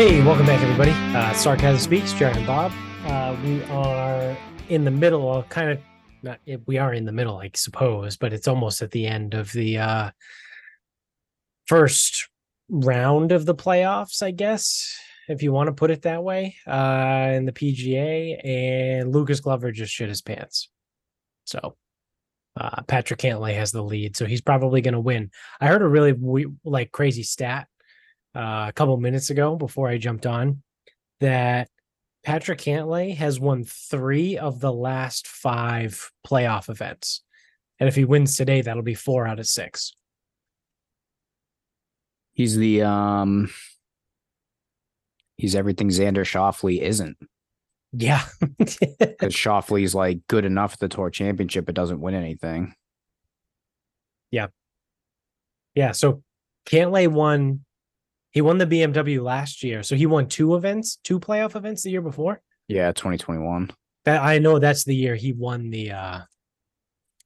Hey, welcome back, everybody. Uh, Sarcasm Speaks, Jared and Bob. Uh, we are in the middle, well, kind of, not, we are in the middle, I suppose, but it's almost at the end of the uh, first round of the playoffs, I guess, if you want to put it that way, uh, in the PGA. And Lucas Glover just shit his pants. So uh, Patrick Cantlay has the lead, so he's probably going to win. I heard a really we, like crazy stat uh, a couple minutes ago before I jumped on that Patrick Cantlay has won three of the last five playoff events. And if he wins today, that'll be four out of six. He's the um he's everything Xander Schauffele isn't. Yeah. Because Schauffele's like good enough at the tour championship, but doesn't win anything. yeah. Yeah. So Cantlay won. He won the BMW last year. So he won two events, two playoff events the year before. Yeah, 2021. That I know that's the year he won the uh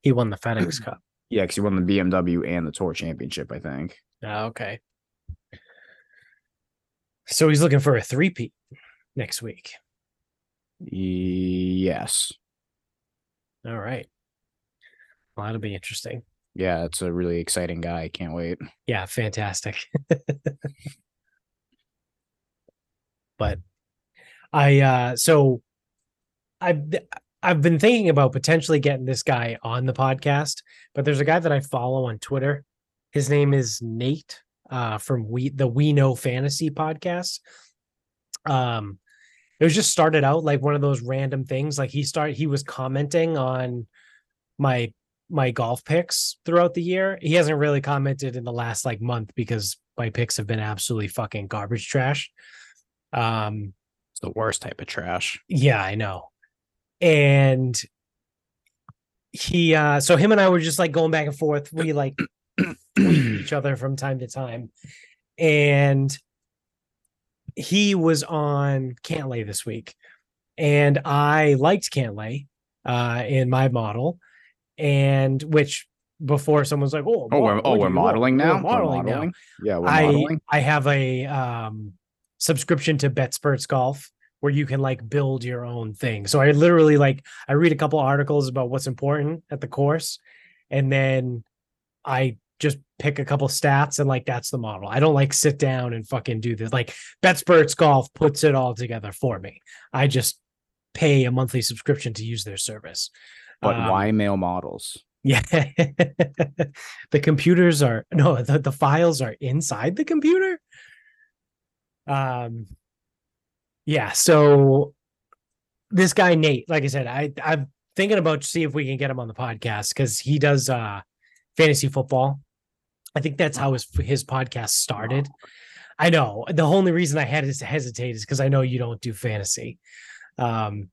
he won the FedEx Cup. Yeah, because he won the BMW and the tour championship, I think. Ah, okay. So he's looking for a three-peat next week. Yes. All right. Well, that'll be interesting. Yeah, it's a really exciting guy. Can't wait. Yeah, fantastic. but I uh so I've I've been thinking about potentially getting this guy on the podcast, but there's a guy that I follow on Twitter. His name is Nate uh from we the We Know Fantasy podcast. Um it was just started out like one of those random things. Like he started he was commenting on my my golf picks throughout the year. He hasn't really commented in the last like month because my picks have been absolutely fucking garbage trash. Um It's the worst type of trash. yeah, I know. And he uh so him and I were just like going back and forth. We like each other from time to time. And he was on Cantlay this week. And I liked Cantlay uh in my model. And which before someone's like, oh, Oh, we're, oh, we're do you want? modeling We're now. We're modeling now. Yeah, we're I modeling. I have a um subscription to BetSperts Golf where you can like build your own thing. So I literally like I read a couple articles about what's important at the course and then I just pick a couple stats and like that's the model. I don't like sit down and fucking do this. Like BetSperts Golf puts it all together for me. I just pay a monthly subscription to use their service. But Um, why male models? yeah. the computers are no, the, the files are inside the computer. Um yeah, so this guy Nate, like I said, I I'm thinking about see if we can get him on the podcast because he does uh fantasy football. I think that's how his his podcast started. I know the only reason I had to hesitate is because I know you don't do fantasy. Um,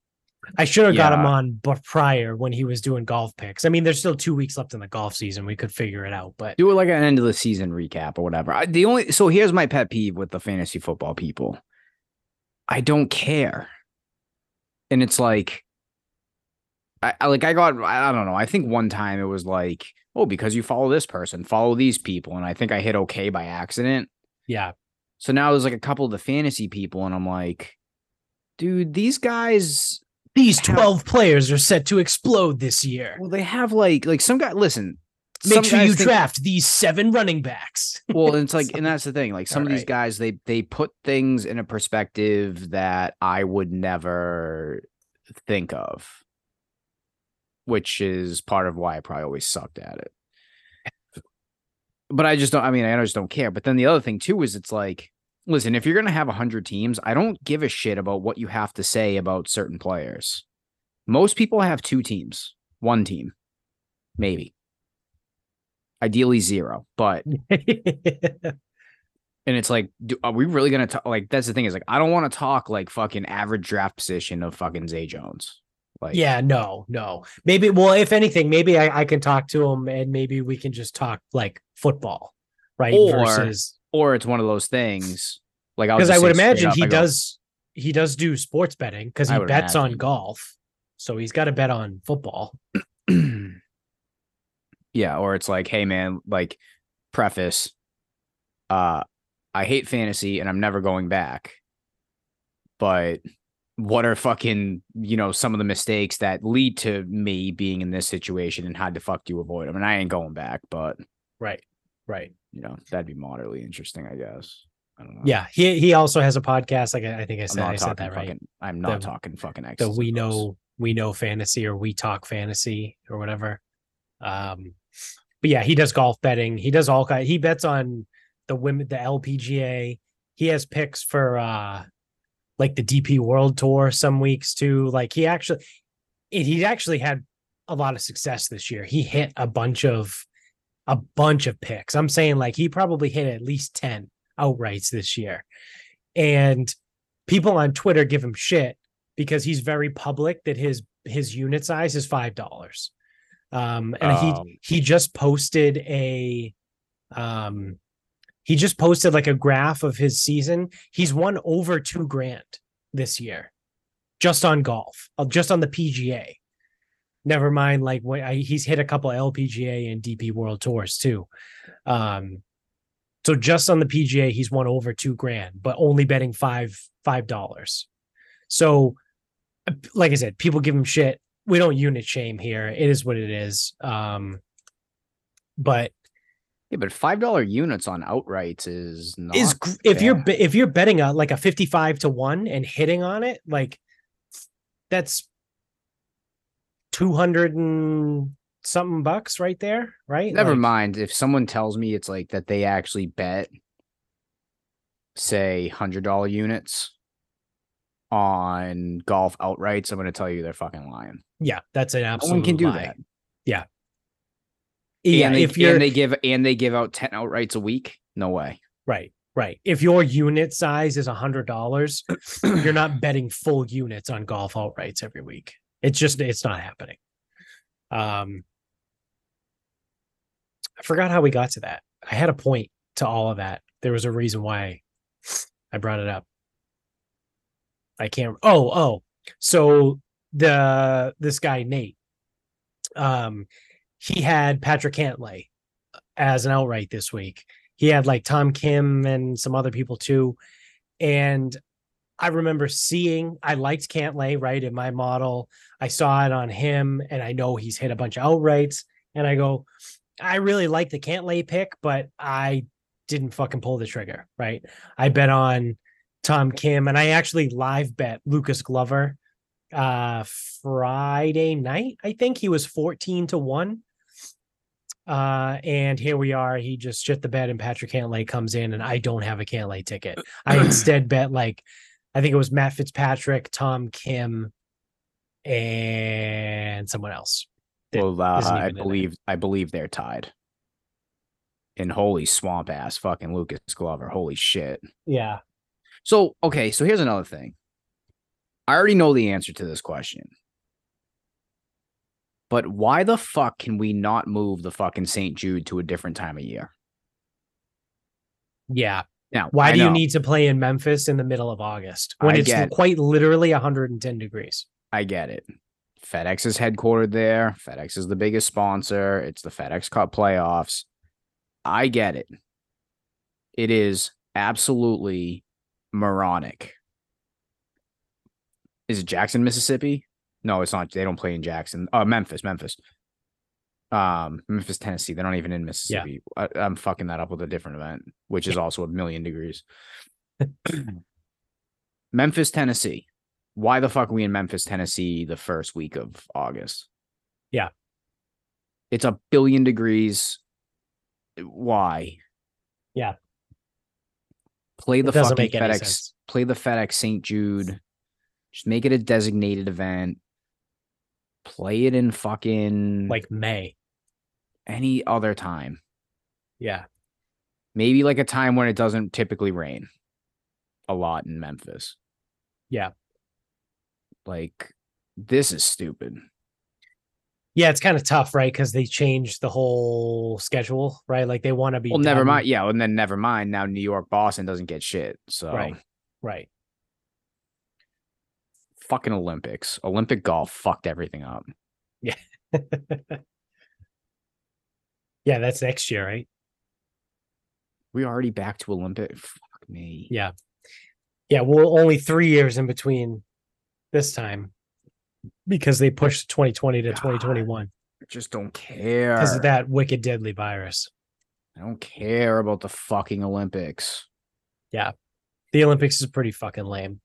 I should have got him on but prior when he was doing golf picks. I mean, there's still two weeks left in the golf season. We could figure it out, but Do it like an end of the season recap or whatever. I, the only so here's my pet peeve with the fantasy football people. I don't care, and it's like, I, I like I got I don't know. I think one time it was like, oh, because you follow this person, follow these people, and I think I hit okay by accident. yeah, So now there's like a couple of the fantasy people, and I'm like, dude, these guys. These How- 12 players are set to explode this year. Well, they have like like some guy. Listen, Make sure you think- draft these seven running backs. well it's like and that's the thing like some of these Alright. guys they they put things in a perspective that i would never think of which is part of why i probably always sucked at it but i just don't i mean i just don't care but then the other thing too is it's like listen if you're going to have 100 teams i don't give a shit about what you have to say about certain players most people have two teams one team maybe ideally zero but and it's like, do, are we really gonna talk? Like, that's the thing is like, I don't want to talk like fucking average draft position of fucking Zay Jones. Like, yeah, no, no. Maybe, well, if anything, maybe I, I can talk to him and maybe we can just talk like football, right? Or- Versus or it's one of those things. Like, because I just would imagine up, he does he does do sports betting because he bets on golf, so he's got to bet on football. yeah, or it's like, hey man, like, preface, uh, I hate fantasy and I'm never going back. but what are fucking you know some of the mistakes that lead to me being in this situation and how the fuck do you avoid them? And I ain't going back, but Right. Right. You know that'd be moderately interesting, I guess. I don't know. Yeah. He he also has a podcast. Like I I think I said, I said that right. I'm not The- talking fucking. The we know we know fantasy or we talk fantasy or whatever. Um, but yeah, he does golf betting. He does all kind. He bets on the women, the LPGA. He has picks for uh like the DP World Tour some weeks too. Like he actually, he actually had a lot of success this year. He hit a bunch of a bunch of picks. I'm saying like he probably hit at least 10 outrights this year. And people on Twitter give him shit because he's very public that his his unit size is five dollars. Um and Oh. he he just posted a um he just posted like a graph of his season. He's won over two grand this year just on golf, uh, just on the PGA. Never mind, like what I, he's hit a couple LPGA and DP World Tours too. Um, so just on the PGA, he's won over two grand, but only betting five five dollars. So, like I said, people give him shit. We don't unit shame here. It is what it is. Um, but Yeah, but five dollar units on outrights is not. is gr- if you're if you're betting a like a 55 to 1 and hitting on it like that's 200 and something bucks right there right Never Like, mind if someone tells me it's like that they actually bet, say hundred dollar units on golf outrights. I'm going to tell you they're fucking lying. yeah that's an No absolute one can do lie. that. yeah and they, if you're and they give and they give out ten outrights a week. No way. right right if your unit size is a hundred dollars you're not betting full units on golf outrights every week it's just it's not happening. Um i forgot how we got to that. I had a point to all of that. There was a reason why i brought it up. I can't oh oh so the this guy nate um he had patrick cantlay as an outright this week. He had like tom kim and some other people too. And I remember seeing I liked Cantlay right in my model. I saw it on him, and I know he's hit a bunch of outrights. And I go, I really like the Cantlay pick, but I didn't fucking pull the trigger. Right? I bet on Tom Kim, and I actually live bet Lucas Glover uh Friday night. I think he was fourteen to one. Uh, and here we are. He just shit the bed, and Patrick Cantlay comes in, and I don't have a Cantlay ticket. I instead bet like I think it was Matt Fitzpatrick, Tom Kim, and someone else. Well, uh, I even in it. believe I believe they're tied. And holy swamp ass fucking Lucas Glover. Holy shit. Yeah. So, okay, so here's another thing. I already know the answer to this question. But why the fuck can we not move the fucking St. Jude to a different time of year? Yeah. Now, Why do you need to play in Memphis in the middle of August when I it's quite literally 110 degrees? I get it. FedEx is headquartered there. FedEx is the biggest sponsor. It's the FedEx Cup playoffs. I get it. It is absolutely moronic. Is it Jackson, Mississippi? No, it's not. They don't play in Jackson. Uh, Memphis, Memphis. Um, Memphis, Tennessee. They're not even in Mississippi. I, I'm fucking that up with a different event, which is also a million degrees. Memphis, Tennessee. Why the fuck are we in Memphis, Tennessee the first week of August? Yeah. It's a billion degrees. Why? Yeah. Play the It fucking FedEx. Play the FedEx St. Jude. Just make it a designated event. Play it in fucking Like May. Any other time. Yeah. Maybe like a time when it doesn't typically rain a lot in Memphis. Yeah. Like this is stupid. Yeah, it's kind of tough, right? Because they changed the whole schedule, right? Like they want to be. Well, never mind. Yeah, and then never mind. Now New York, Boston doesn't get shit. So Right. Right. fucking Olympics. Olympic golf fucked everything up. yeah, that's next year, right? We already back to Olympic. Fuck me. Yeah. Yeah, well, only three years in between this time because they pushed 2020 to God. 2021 I just don't care. because of that wicked deadly virus. I don't care about the fucking Olympics. Yeah. The Olympics is pretty fucking lame.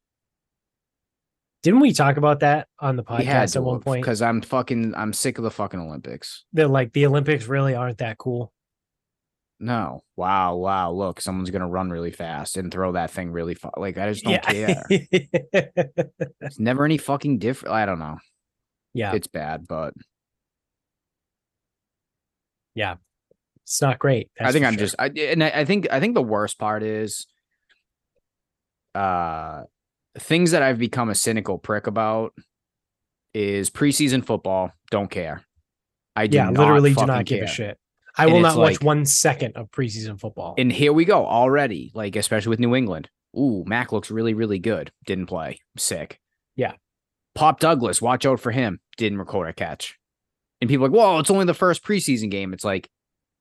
Didn't we talk about that on the podcast at one point? because I'm fucking I'm sick of the fucking Olympics. That like the Olympics really aren't that cool. No, wow, wow. Look, someone's gonna run really fast and throw that thing really far. Like I just don't care. It's never any fucking different. I don't know. yeah, It's bad, but yeah, it's not great. I think I'm sure. just I and I, I think I think the worst part is uh things that I've become a cynical prick about is preseason football. Don't care. I do yeah, not literally do not give a care. shit. I And will not watch like- one second of preseason football. And here we go already, like especially with New England. Ooh, Mac looks really, really good. Didn't play. Sick. Yeah. Pop Douglas, watch out for him. Didn't record a catch. And people are like, whoa, it's only the first preseason game. It's like,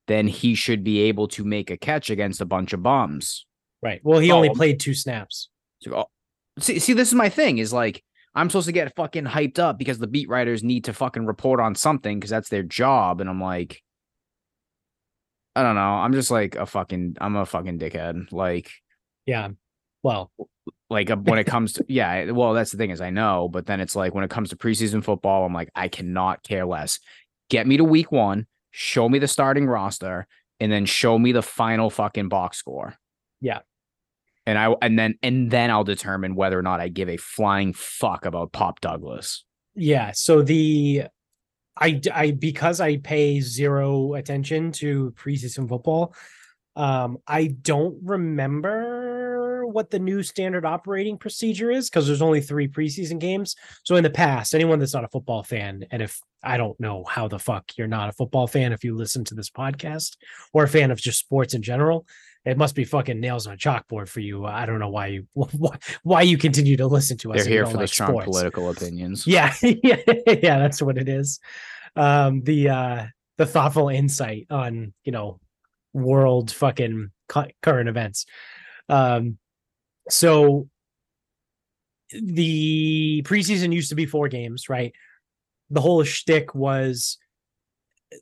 then he should be able to make a catch against a bunch of bums. right. Well, he only Oh. played two snaps. So, oh, see, see, this is my thing. Is like I'm supposed to get fucking hyped up because the beat writers need to fucking report on something because that's their job, and I'm like, I don't know. I'm just like a fucking. I'm a fucking dickhead. Like, Yeah. Well, like uh, when it comes to yeah. Well, that's the thing is I know, but then it's like when it comes to preseason football, I'm like I cannot care less. Get me to week one, show me the starting roster, and then show me the final fucking box score. Yeah. And I and then and then I'll determine whether or not I give a flying fuck about Pop Douglas. yeah. So the I I because I pay zero attention to preseason football. Um, I don't remember what the new standard operating procedure is because there's only three preseason games. So in the past, anyone that's not a football fan, and if I don't know how the fuck you're not a football fan if you listen to this podcast or a fan of just sports in general, it must be fucking nails on a chalkboard for you. I don't know why you why, why you continue to listen to us. They're here for the strong sports. political opinions. Yeah, yeah, yeah, that's what it is. Um, the uh the thoughtful insight on you know world fucking cu- current events. Um, so the preseason used to be four games, right? The whole shtick was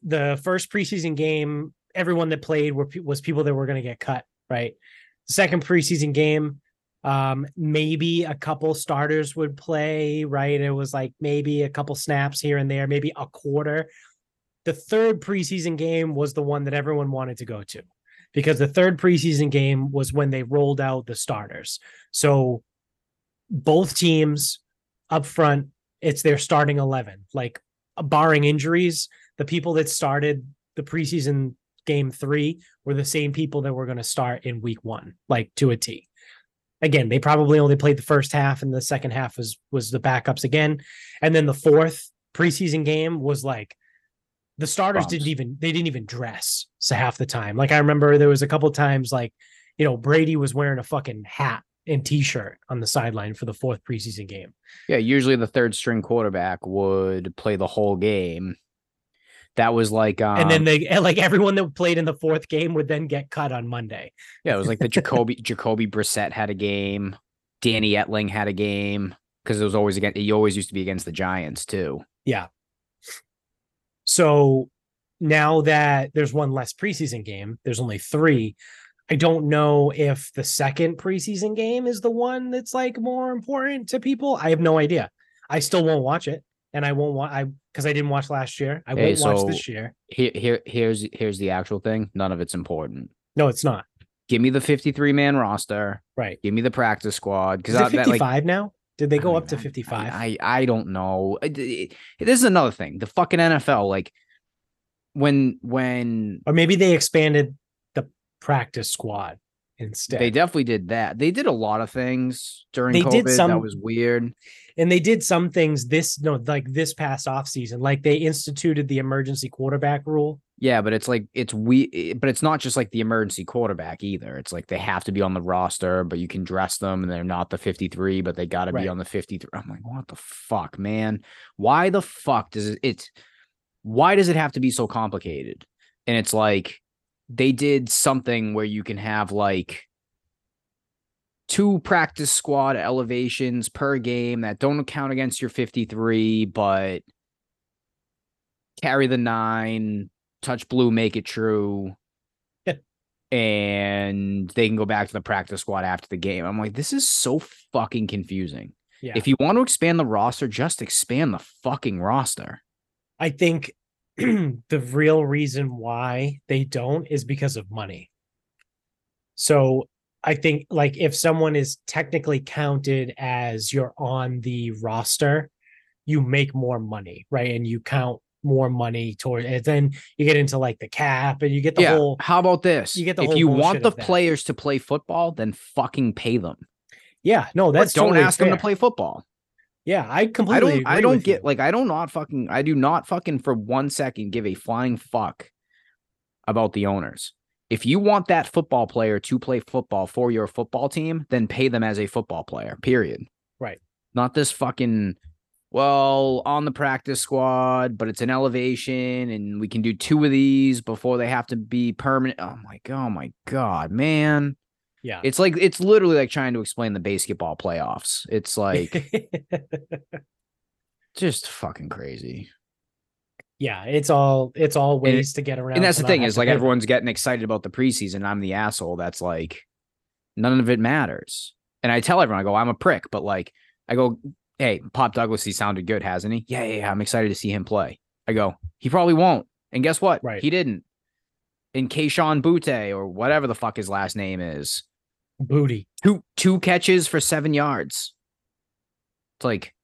the first preseason game. Everyone that played were was people that were going to get cut, right? Second preseason game, um, maybe a couple starters would play, right? It was like maybe a couple snaps here and there, maybe a quarter. The third preseason game was the one that everyone wanted to go to because the third preseason game was when they rolled out the starters. So both teams up front, it's their starting 11. Like barring injuries, the people that started the preseason game three were the same people that were going to start in week one, like to a T. Again they probably only played the first half and the second half was was the backups again. And then the fourth preseason game was like the starters didn't even they didn't even dress so half the time. Like i remember there was a couple times like you know brady was wearing a fucking hat and t-shirt on the sideline for the fourth preseason game. Yeah, usually the third string quarterback would play the whole game. That was like um and then they like everyone that played in the fourth game would then get cut on monday yeah, it was like the Jacoby Jacoby Brissett had a game, Danny Etling had a game because it was always against he always used to be against the Giants too. Yeah. So now that there's one less preseason game, there's only three. I don't know if the second preseason game is the one that's like more important to people. I have no idea. I still won't watch it, and I won't want I because I didn't watch last year. I Hey, won't watch this year. Here here here's here's the actual thing. None of it's important. No, it's not. Give me the 53 man roster. Right. Give me the practice squad because Is it that, like 55 now? Did they go up to 55? I, I I don't know. This is another thing. The fucking NFL, like when when or maybe they expanded the practice squad instead. they definitely did that. They did a lot of things during They COVID did that was weird. and they did some things this no like this past off season. Like they instituted the emergency quarterback rule. Yeah, but it's like it's we eh, but it's not just like the emergency quarterback either. It's like they have to be on the roster, but you can dress them and they're not the 53, but they got to Right. be on the 53. I'm like, what the fuck, man? Why the fuck does it it's why does it have to be so complicated? And it's like they did something where you can have like two practice squad elevations per game that don't count against your 53, but carry the nine, touch blue, make it true. and they can go back to the practice squad after the game. I'm like, this is so fucking confusing. Yeah. If you want to expand the roster, just expand the fucking roster. I think the real reason why they don't is because of money. So I think like if someone is technically counted as you're on the roster, you make more money, right? And you count more money toward and then you get into like the cap and you get the yeah. whole How about this? you get the if whole you want the players to play football, then fucking pay them. yeah no that's don't ask them to play football. Yeah i completely. I don't I don't get you. like I don't not fucking I do not fucking for one second give a flying fuck about the owners. If you want that football player to play football for your football team, then pay them as a football player. Period. Right. Not this fucking well on the practice squad, but it's an elevation and we can do two of these before they have to be permanent. Oh my god, oh my god, man. Yeah It's like it's literally like trying to explain the basketball playoffs. It's like just fucking crazy. yeah it's all it's all it- ways to get around and that's the thing is like everyone's getting excited about the preseason. I'm the asshole that's like none of it matters. And I tell everyone, I go, I'm a prick, but like I go, hey, Pop Douglas, he sounded good, hasn't he? Yeah, yeah, yeah. I'm excited to see him play. I go, he probably won't. And guess what? Right. He didn't. In Kayshon Boutte or whatever the fuck his last name is, booty two two catches for seven yards. It's like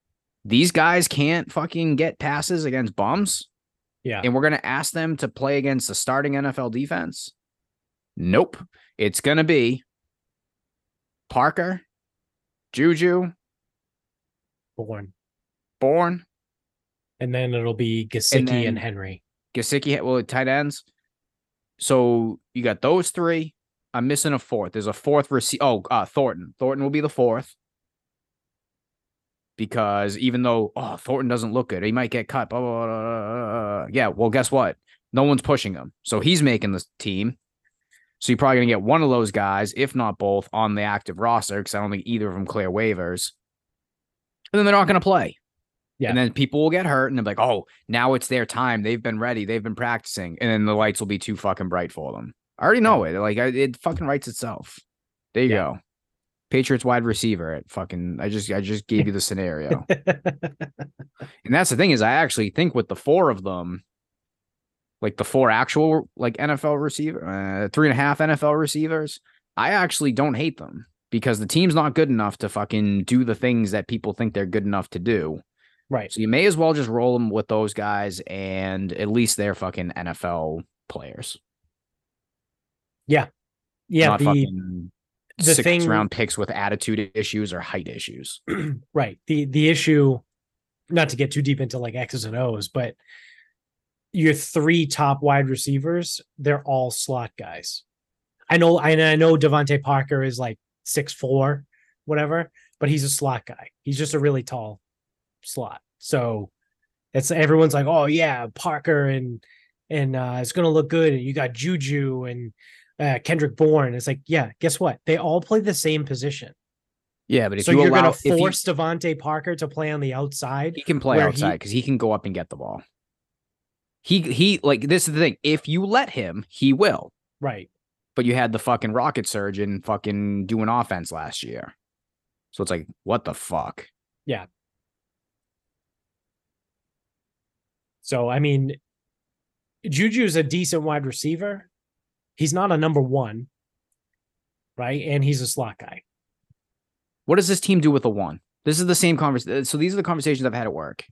these guys can't fucking get passes against bums yeah and we're going to ask them to play against the starting NFL defense? Nope. It's to be Parker, Juju, born Born, and then it'll be Gesicki and, then- Henry. Gesicki, well, tight ends. So you got those three. I'm missing a fourth. There's a fourth receiver. Oh, uh, Thornton. Thornton will be the fourth. Because even though oh Thornton doesn't look good, he might get cut. Blah, blah, blah, blah, blah. Yeah, well, guess what? No one's pushing him, so he's making the team. So you're probably gonna get one of those guys, if not both, on the active roster. Because I don't think either of them clear waivers, and then they're not gonna play. Yeah. And then people will get hurt and they're like, oh, now it's their time. They've been ready. They've been practicing. And then the lights will be too fucking bright for them. I already know it. Like, I, it fucking writes itself. There you Yeah. go. Patriots wide receiver at fucking, I just, I just gave you the scenario. and that's the thing is, I actually think with the four of them, like the four actual, like NFL receiver, uh, three and a half NFL receivers, I actually don't hate them because the team's not good enough to fucking do the things that people think they're good enough to do. right. So you may as well just roll them with those guys, and at least they're fucking NFL players. Yeah. not the fucking the six thing- round picks with attitude issues or height issues. right. The the issue, not to get too deep into like X's and O's, but your three top wide receivers, they're all slot guys. I know I, I know DeVante Parker is like six four, whatever, but he's a slot guy. He's just a really tall slot. So it's everyone's like, oh yeah, Parker and and uh it's gonna look good. And you got Juju and uh, Kendrick Bourne. It's like, yeah, guess what? They all play the same position. Yeah, but if so you you're gonna if you- force DeVante Parker to play on the outside. he can play outside because he can go up and get the ball. He he like this is the thing. If you let him, he will. Right. But you had the fucking rocket surgeon fucking doing offense last year. So it's like, what the fuck? Yeah. So I mean, Juju's a decent wide receiver. He's not a number one, right? And he's a slot guy. What does this team do with a one? This is the same conversation. Uh, so these are the conversations I've had at work.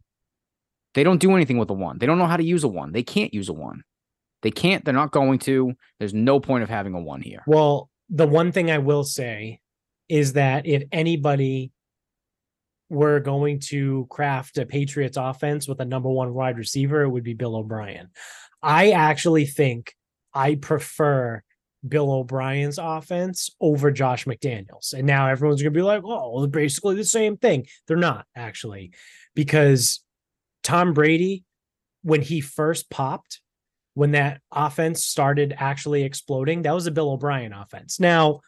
They don't do anything with a one. They don't know how to use a one. They can't use a one. They can't. They're not going to. There's no point of having a one here. Well, the one thing I will say is that if anybody were going to craft a Patriots offense with a number one wide receiver, it would be Bill O'Brien. I actually think I prefer Bill O'Brien's offense over Josh McDaniels. And now everyone's going to be like, oh, basically the same thing. They're not actually, because Tom Brady, when he first popped, when that offense started actually exploding, that was a Bill O'Brien offense. Now,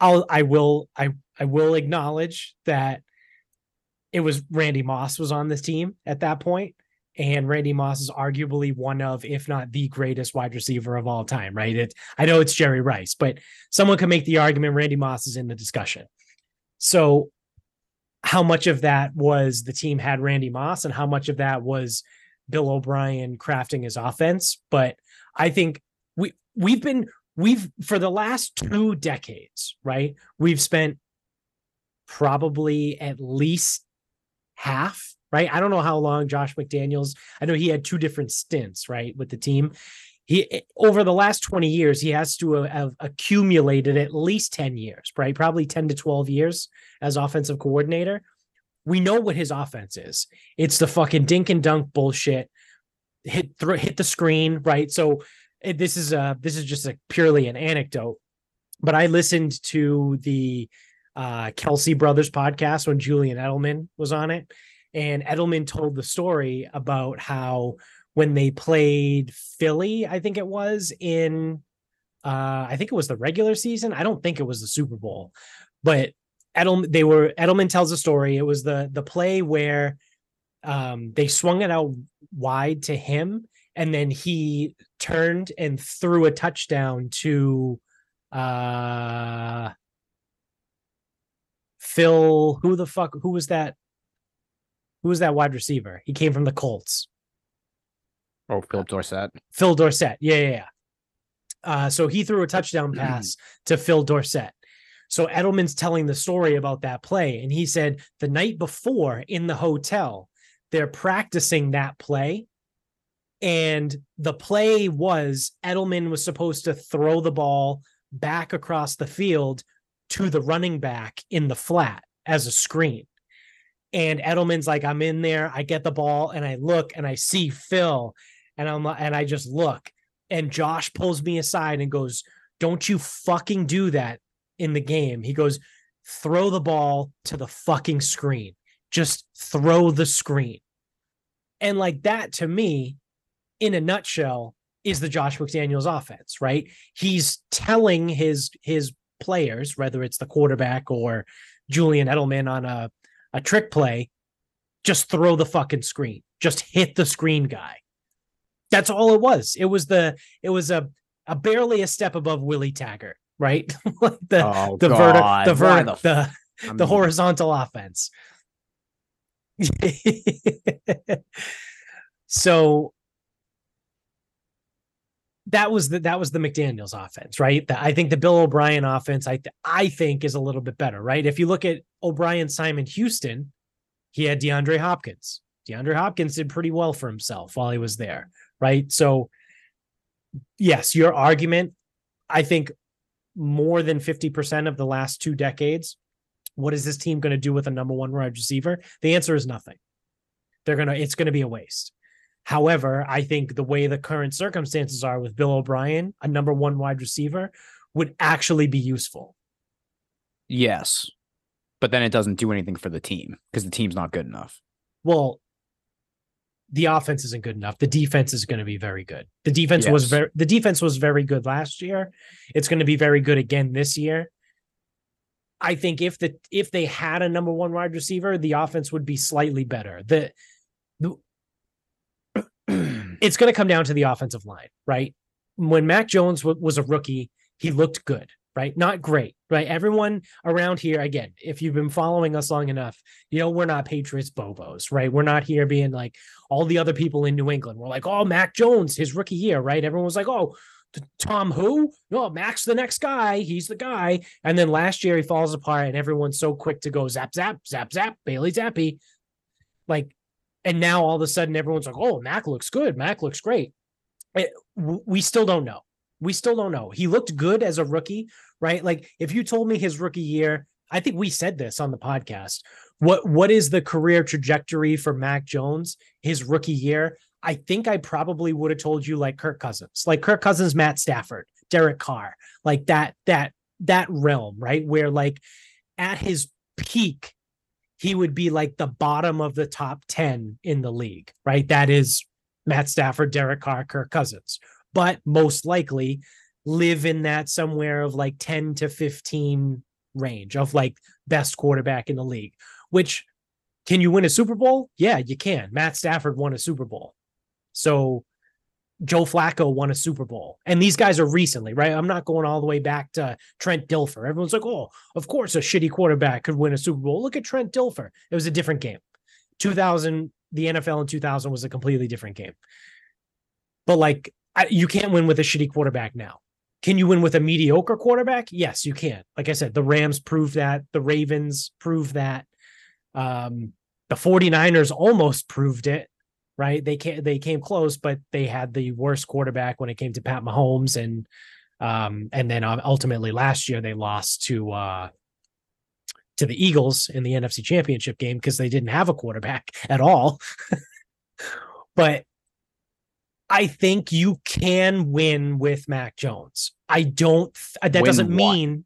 I'll I will I I will acknowledge that it was Randy Moss was on this team at that point, and Randy Moss is arguably one of, if not the greatest wide receiver of all time. Right? It. I know it's Jerry Rice, but someone could make the argument Randy Moss is in the discussion. So, how much of that was the team had Randy Moss, and how much of that was Bill O'Brien crafting his offense? But I think we we've been we've for the last two decades, right? We've spent probably at least half, right? I don't know how long Josh McDaniels, I know he had two different stints, right, with the team. He eh, over the last 20 years, he has to uh, have accumulated at least 10 years, right? Probably 10 to 12 years as offensive coordinator. We know what his offense is. It's the fucking dink and dunk bullshit. Hit through hit the screen, right? So it, this is a this is just a purely an anecdote, but I listened to the uh, Kelce Brothers podcast when Julian Edelman was on it, and Edelman told the story about how when they played Philly, I think it was in, uh, I think it was the regular season. I don't think it was the Super Bowl, but Edelman they were Edelman tells a story. It was the the play where um, they swung it out wide to him and then he turned and threw a touchdown to uh Phil who the fuck who was that who was that wide receiver? He came from the Colts. Oh Philip Dorsett. Phil Dorsett. Yeah yeah, yeah. Uh, so he threw a touchdown pass to Phil Dorsett. So Edelman's telling the story about that play and he said the night before in the hotel they're practicing that play and the play was Edelman was supposed to throw the ball back across the field to the running back in the flat as a screen. And Edelman's like, I'm in there. I get the ball and I look and I see Phil and I'm and I just look. And Josh pulls me aside and goes, Don't you fucking do that in the game. He goes, Throw the ball to the fucking screen. Just throw the screen. And like that to me in a nutshell is the Josh McDaniels offense, right? He's telling his his players, whether it's the quarterback or Julian Edelman on a, a trick play, just throw the fucking screen. Just hit the screen guy. That's all it was. It was the it was a a barely a step above Willie Taggart, right? the oh, the vertical the ver- the, the, the, the horizontal offense. so that was the that was the McDaniel's offense, right? The, I think the Bill O'Brien offense, I I think, is a little bit better, right? If you look at O'Brien, Simon, Houston, he had DeAndre Hopkins. DeAndre Hopkins did pretty well for himself while he was there, right? So, yes, your argument, I think, more than fifty percent of the last two decades. What is this team going to do with a number one wide receiver? The answer is nothing. They're gonna. It's going to be a waste. However, I think the way the current circumstances are with Bill O'Brien, a number one wide receiver, would actually be useful. Yes. But then it doesn't do anything for the team because the team's not good enough. Well, the offense isn't good enough. The defense is going to be very good. The defense yes. was very the defense was very good last year. It's going to be very good again this year. I think if the if they had a number one wide receiver, the offense would be slightly better. The the it's going to come down to the offensive line, right? When Mac Jones w- was a rookie, he looked good, right? Not great, right? Everyone around here, again, if you've been following us long enough, you know, we're not Patriots Bobos, right? We're not here being like all the other people in New England. We're like, oh, Mac Jones, his rookie year, right? Everyone was like, oh, Tom who? No, Mac's the next guy. He's the guy. And then last year he falls apart, and everyone's so quick to go zap, zap, zap, zap, Bailey Zappe. Like and now all of a sudden everyone's like, "Oh, Mac looks good. Mac looks great." It, we still don't know. We still don't know. He looked good as a rookie, right? Like if you told me his rookie year, I think we said this on the podcast. What what is the career trajectory for Mac Jones his rookie year? I think I probably would have told you like Kirk Cousins, like Kirk Cousins, Matt Stafford, Derek Carr, like that that that realm, right? Where like at his peak, he would be like the bottom of the top 10 in the league, right? That is Matt Stafford, Derek Carr, Kirk Cousins, but most likely live in that somewhere of like 10 to 15 range of like best quarterback in the league. Which can you win a Super Bowl? Yeah, you can. Matt Stafford won a Super Bowl. So Joe Flacco won a Super Bowl. And these guys are recently, right? I'm not going all the way back to Trent Dilfer. Everyone's like, oh, of course a shitty quarterback could win a Super Bowl. Look at Trent Dilfer. It was a different game. 2000, the NFL in 2000 was a completely different game. But like, You can't win with a shitty quarterback now. Can you win with a mediocre quarterback? Yes, you can. Like I said, the Rams proved that. The Ravens proved that. Um, the 49ers almost proved it right? They came they came close, but they had the worst quarterback when it came to Pat Mahomes, and um, and then ultimately last year they lost to uh, to the Eagles in the NFC Championship game because they didn't have a quarterback at all. but I think you can win with Mac Jones. I don't. Uh, that win doesn't what? mean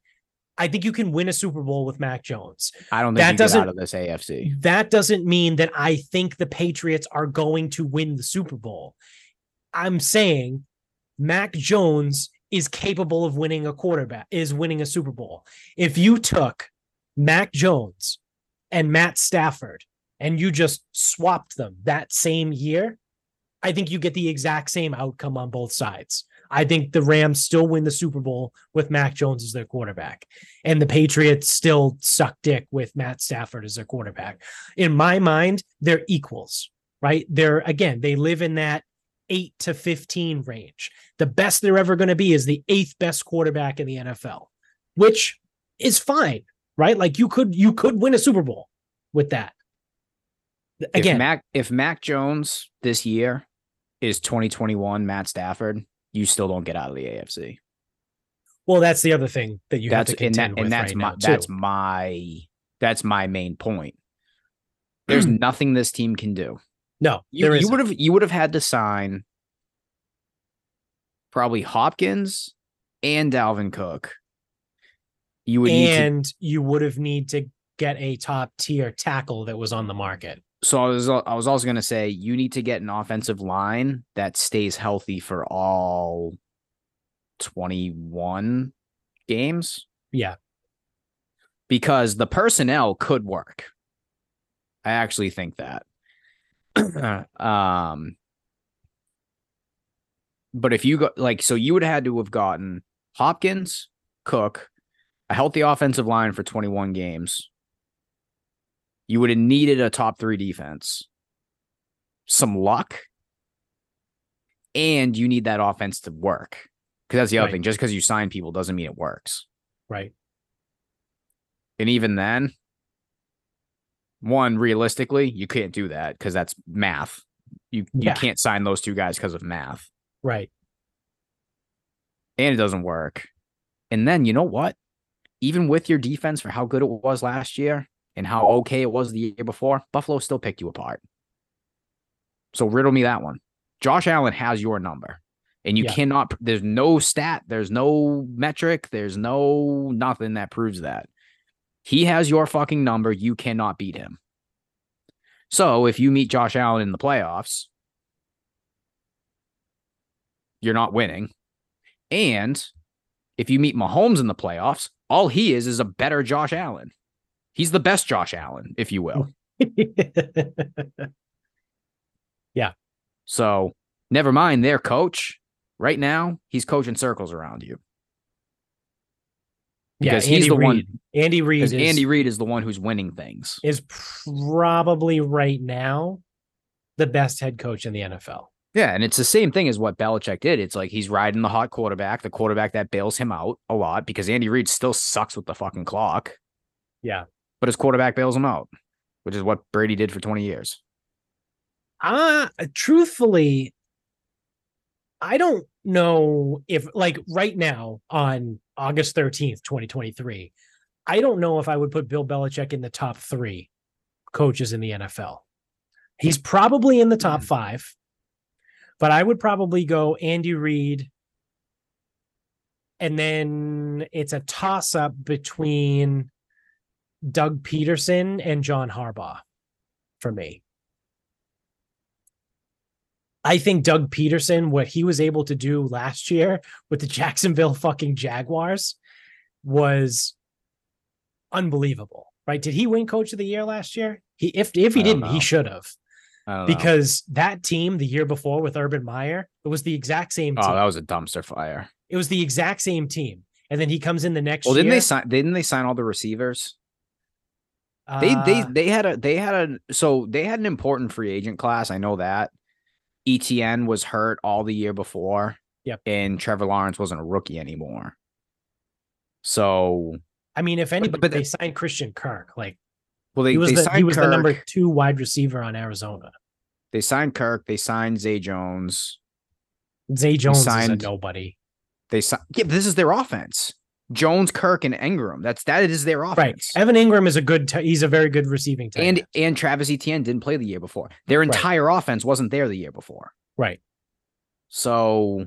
I think you can win a Super Bowl with Mac Jones. I don't think that doesn't, out of this AFC. That doesn't mean that I think the Patriots are going to win the Super Bowl. I'm saying Mac Jones is capable of winning a quarterback, is winning a Super Bowl. If you took Mac Jones and Matt Stafford and you just swapped them that same year, I think you get the exact same outcome on both sides. I think the Rams still win the Super Bowl with Mac Jones as their quarterback. And the Patriots still suck dick with Matt Stafford as their quarterback. In my mind, they're equals, right? They're, again, they live in that eight to 15 range. The best they're ever going to be is the eighth best quarterback in the NFL, which is fine, right? Like you could, you could win a Super Bowl with that. Again, if Mac, if Mac Jones this year is 2021 Matt Stafford, you still don't get out of the AFC. Well, that's the other thing that you that's, have to contend and, that, and that's right my that's my that's my main point. There's hmm. nothing this team can do. No, you, you would have you would have had to sign probably Hopkins and Dalvin Cook. You would and to, you would have need to get a top tier tackle that was on the market so I was I was also going to say you need to get an offensive line that stays healthy for all 21 games. Yeah. Because the personnel could work. I actually think that. um but if you go like so you would have had to have gotten Hopkins, Cook, a healthy offensive line for 21 games you would have needed a top three defense, some luck, and you need that offense to work. Because that's the other right. thing. Just because you sign people doesn't mean it works. Right. And even then, one, realistically, you can't do that because that's math. You yeah. you can't sign those two guys because of math. Right. And it doesn't work. And then you know what? Even with your defense for how good it was last year, and how okay it was the year before, Buffalo still picked you apart. So riddle me that one. Josh Allen has your number. And you yeah. cannot, there's no stat, there's no metric, there's no nothing that proves that. He has your fucking number. You cannot beat him. So if you meet Josh Allen in the playoffs, you're not winning. And if you meet Mahomes in the playoffs, all he is is a better Josh Allen. He's the best Josh Allen, if you will. yeah. So never mind their coach. Right now, he's coaching circles around you. Because yeah, he's the Reid. one. Andy Reid. Is, Andy Reid is the one who's winning things. Is probably right now the best head coach in the NFL. Yeah, and it's the same thing as what Belichick did. It's like he's riding the hot quarterback, the quarterback that bails him out a lot because Andy Reid still sucks with the fucking clock. Yeah but his quarterback bails him out, which is what Brady did for 20 years. Uh truthfully, I don't know if like right now on August 13th, 2023, I don't know if I would put Bill Belichick in the top three coaches in the NFL. He's probably in the top mm. five, but I would probably go Andy Reid. And then it's a toss up between Doug Pederson and John Harbaugh for me. I think Doug Pederson, what he was able to do last year with the Jacksonville fucking Jaguars was unbelievable, right? Did he win coach of the year last year? He if if he didn't, he should have. Don't know. Because that team the year before with Urban Meyer, it was the exact same oh, team. oh, that was a dumpster fire. it was the exact same team. And then he comes in the next Well, year. didn't they sign? Didn't they sign all the receivers? They uh, they they had a they had a so they had an important free agent class. I know that. Etienne was hurt all the year before. Yep. And Trevor Lawrence wasn't a rookie anymore. So I mean, if anybody, but they the- signed Christian Kirk. Like well they he was they the signed he was Kirk, the number two wide receiver on Arizona. They signed Kirk. They signed Zay Jones. Zay Jones signed- is a nobody. They signed. Yeah, this is their offense. Jones, Kirk, and Engram. That's that is their offense. Right. Evan Engram is a good. T- he's a very good receiving tight And end. and Travis Etienne didn't play the year before. Their entire offense wasn't there the year before. Right. So,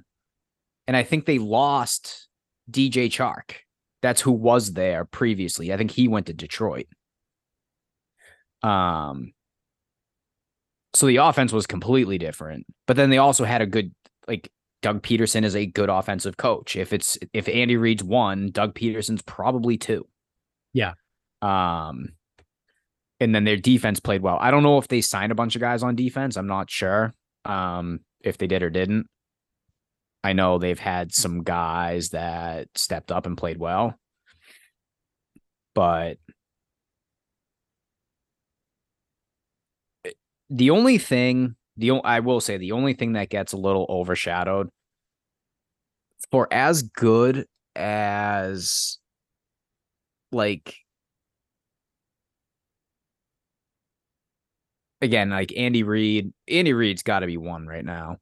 and I think they lost DJ Chark. That's who was there previously. I think he went to Detroit. Um, so the offense was completely different, but then they also had a good, like Doug Pederson is a good offensive coach. If it's if Andy Reid's one, Doug Pederson's probably two. Yeah. Um, and then their defense played well. I don't know if they signed a bunch of guys on defense. I'm not sure um, if they did or didn't. I know they've had some guys that stepped up and played well, but the only thing, the I will say, the only thing that gets a little overshadowed for as good as like again, like Andy Reid, Andy Reid's got to be one right now.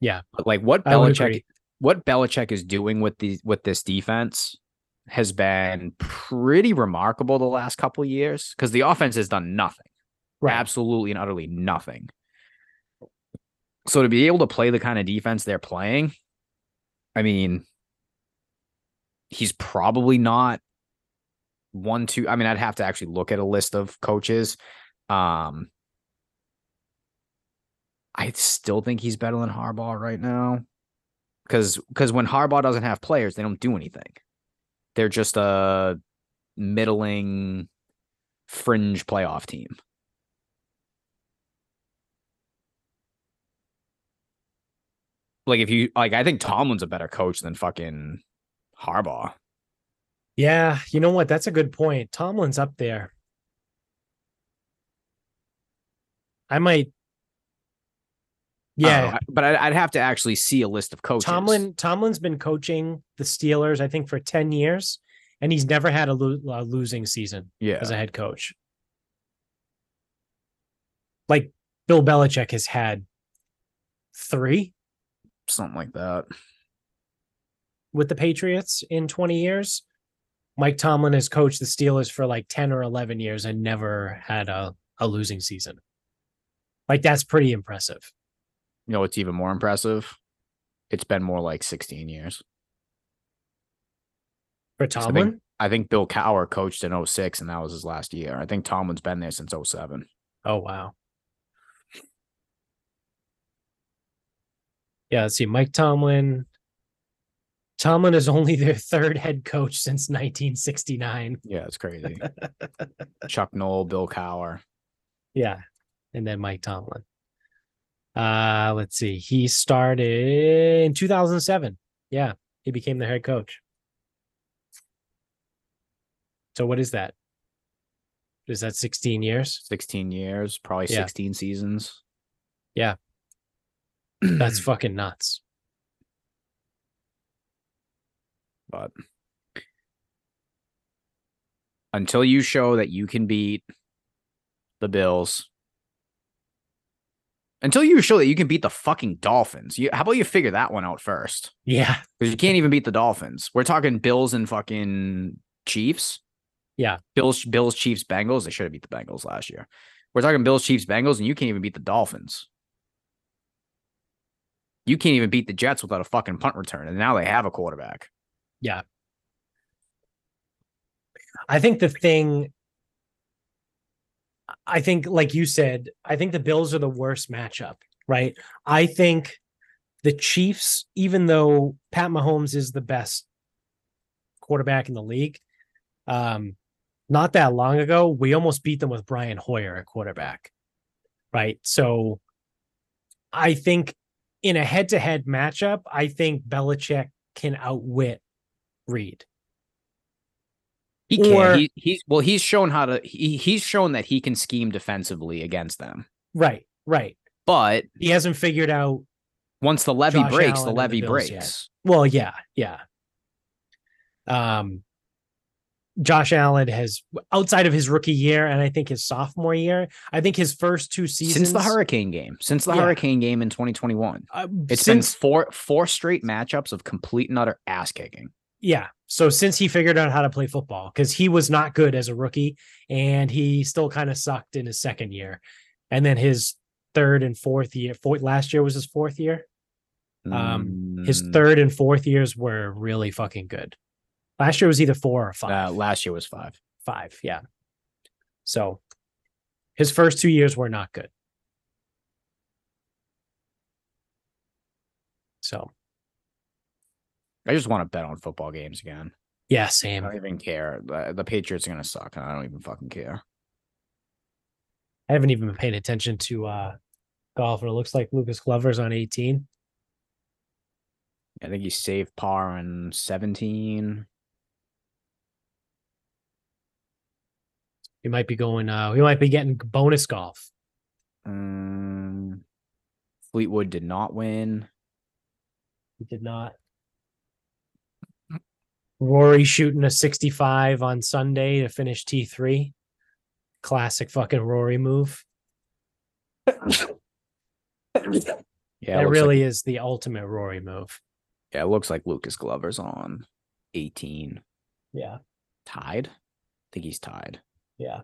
Yeah. But like what Belichick what Belichick is doing with these with this defense has been pretty remarkable the last couple of years because the offense has done nothing. Right. Absolutely and utterly nothing. So to be able to play the kind of defense they're playing, I mean, he's probably not one, two. I mean, I'd have to actually look at a list of coaches. Um, I still think he's better than Harbaugh right now. Because because when Harbaugh doesn't have players, they don't do anything. They're just a middling fringe playoff team. Like if you like, I think Tomlin's a better coach than fucking Harbaugh. Yeah, you know what? That's a good point. Tomlin's up there. I might. Yeah, oh, I- but I'd, I'd have to actually see a list of coaches. Tomlin. Tomlin's been coaching the Steelers, I think, for ten years, and he's never had a, lo- a losing season yeah, as a head coach. Like Bill Belichick has had three something like that. with the Patriots in twenty years. Mike Tomlin has coached the Steelers for like ten or eleven years and never had a, a losing season. Like that's pretty impressive. You know what's even more impressive? It's been more like 16 years. For I Tomlin, think, I think Bill Cowher coached in 06 and that was his last year. I think Tomlin's been there since 07. Oh wow. Yeah, let's see. Mike Tomlin. Tomlin is only their third head coach since 1969. Yeah, it's crazy. Chuck Noll, Bill Cowher. Yeah. And then Mike Tomlin. Uh let's see. He started in 2007. Yeah, he became the head coach. So what is that? Is that 16 years? 16 years, probably Yeah. 16 seasons. Yeah. That's fucking nuts. but until you show that you can beat the Bills, until you show that you can beat the fucking Dolphins, you, how about you figure that one out first? Yeah. Because you can't even beat the Dolphins. We're talking Bills and fucking Chiefs. Yeah. Bills, Bills, Chiefs, Bengals. They should have beat the Bengals last year. We're talking Bills, Chiefs, Bengals, and you can't even beat the Dolphins. You can't even beat the Jets without a fucking punt return, and now they have a quarterback. Yeah. I think the thing I think like you said, I think the Bills are the worst matchup, right? I think the Chiefs even though Pat Mahomes is the best quarterback in the league, um not that long ago, we almost beat them with Brian Hoyer at quarterback. Right. So I think in a head to head matchup, I think Belichick can outwit Reid. He can. Or- He, he's well. He's shown how to. He, he's shown that he can scheme defensively against them. Right. Right. But He hasn't figured out. once the levy Josh breaks, Allen the and the levy breaks. yet. Well, yeah. Yeah. Um, Josh Allen has outside of his rookie year and I think his sophomore year, I think his first two seasons Since the hurricane game, since the Yeah. hurricane game in 2021, uh, it's since been four four straight matchups of complete and utter ass kicking. Yeah. So since he figured out how to play football, because he was not good as a rookie and he still kind of sucked in his second year. And then his third and fourth year, fourth last year was his fourth year. Um, His Mm, third and fourth years were really fucking good. Last year was either four or five. uh, last year was five. five. Yeah. So his first two years were not good. So I just want to bet on football games again. yeah, same. I don't even care. The, the Patriots are gonna suck, and I don't even fucking care. I haven't even been paying attention to uh golf, and it looks like Lucas Glover's on 18. I think he saved par on 17. He might be going uh he might be getting bonus golf. Um, Fleetwood did not win. He did not. Rory shooting a 65 on Sunday to finish T3. Classic fucking Rory move. Yeah, it like- really is the ultimate Rory move. yeah, it looks like Lucas Glover's on 18. Yeah. Tied? I think he's tied. Yeah.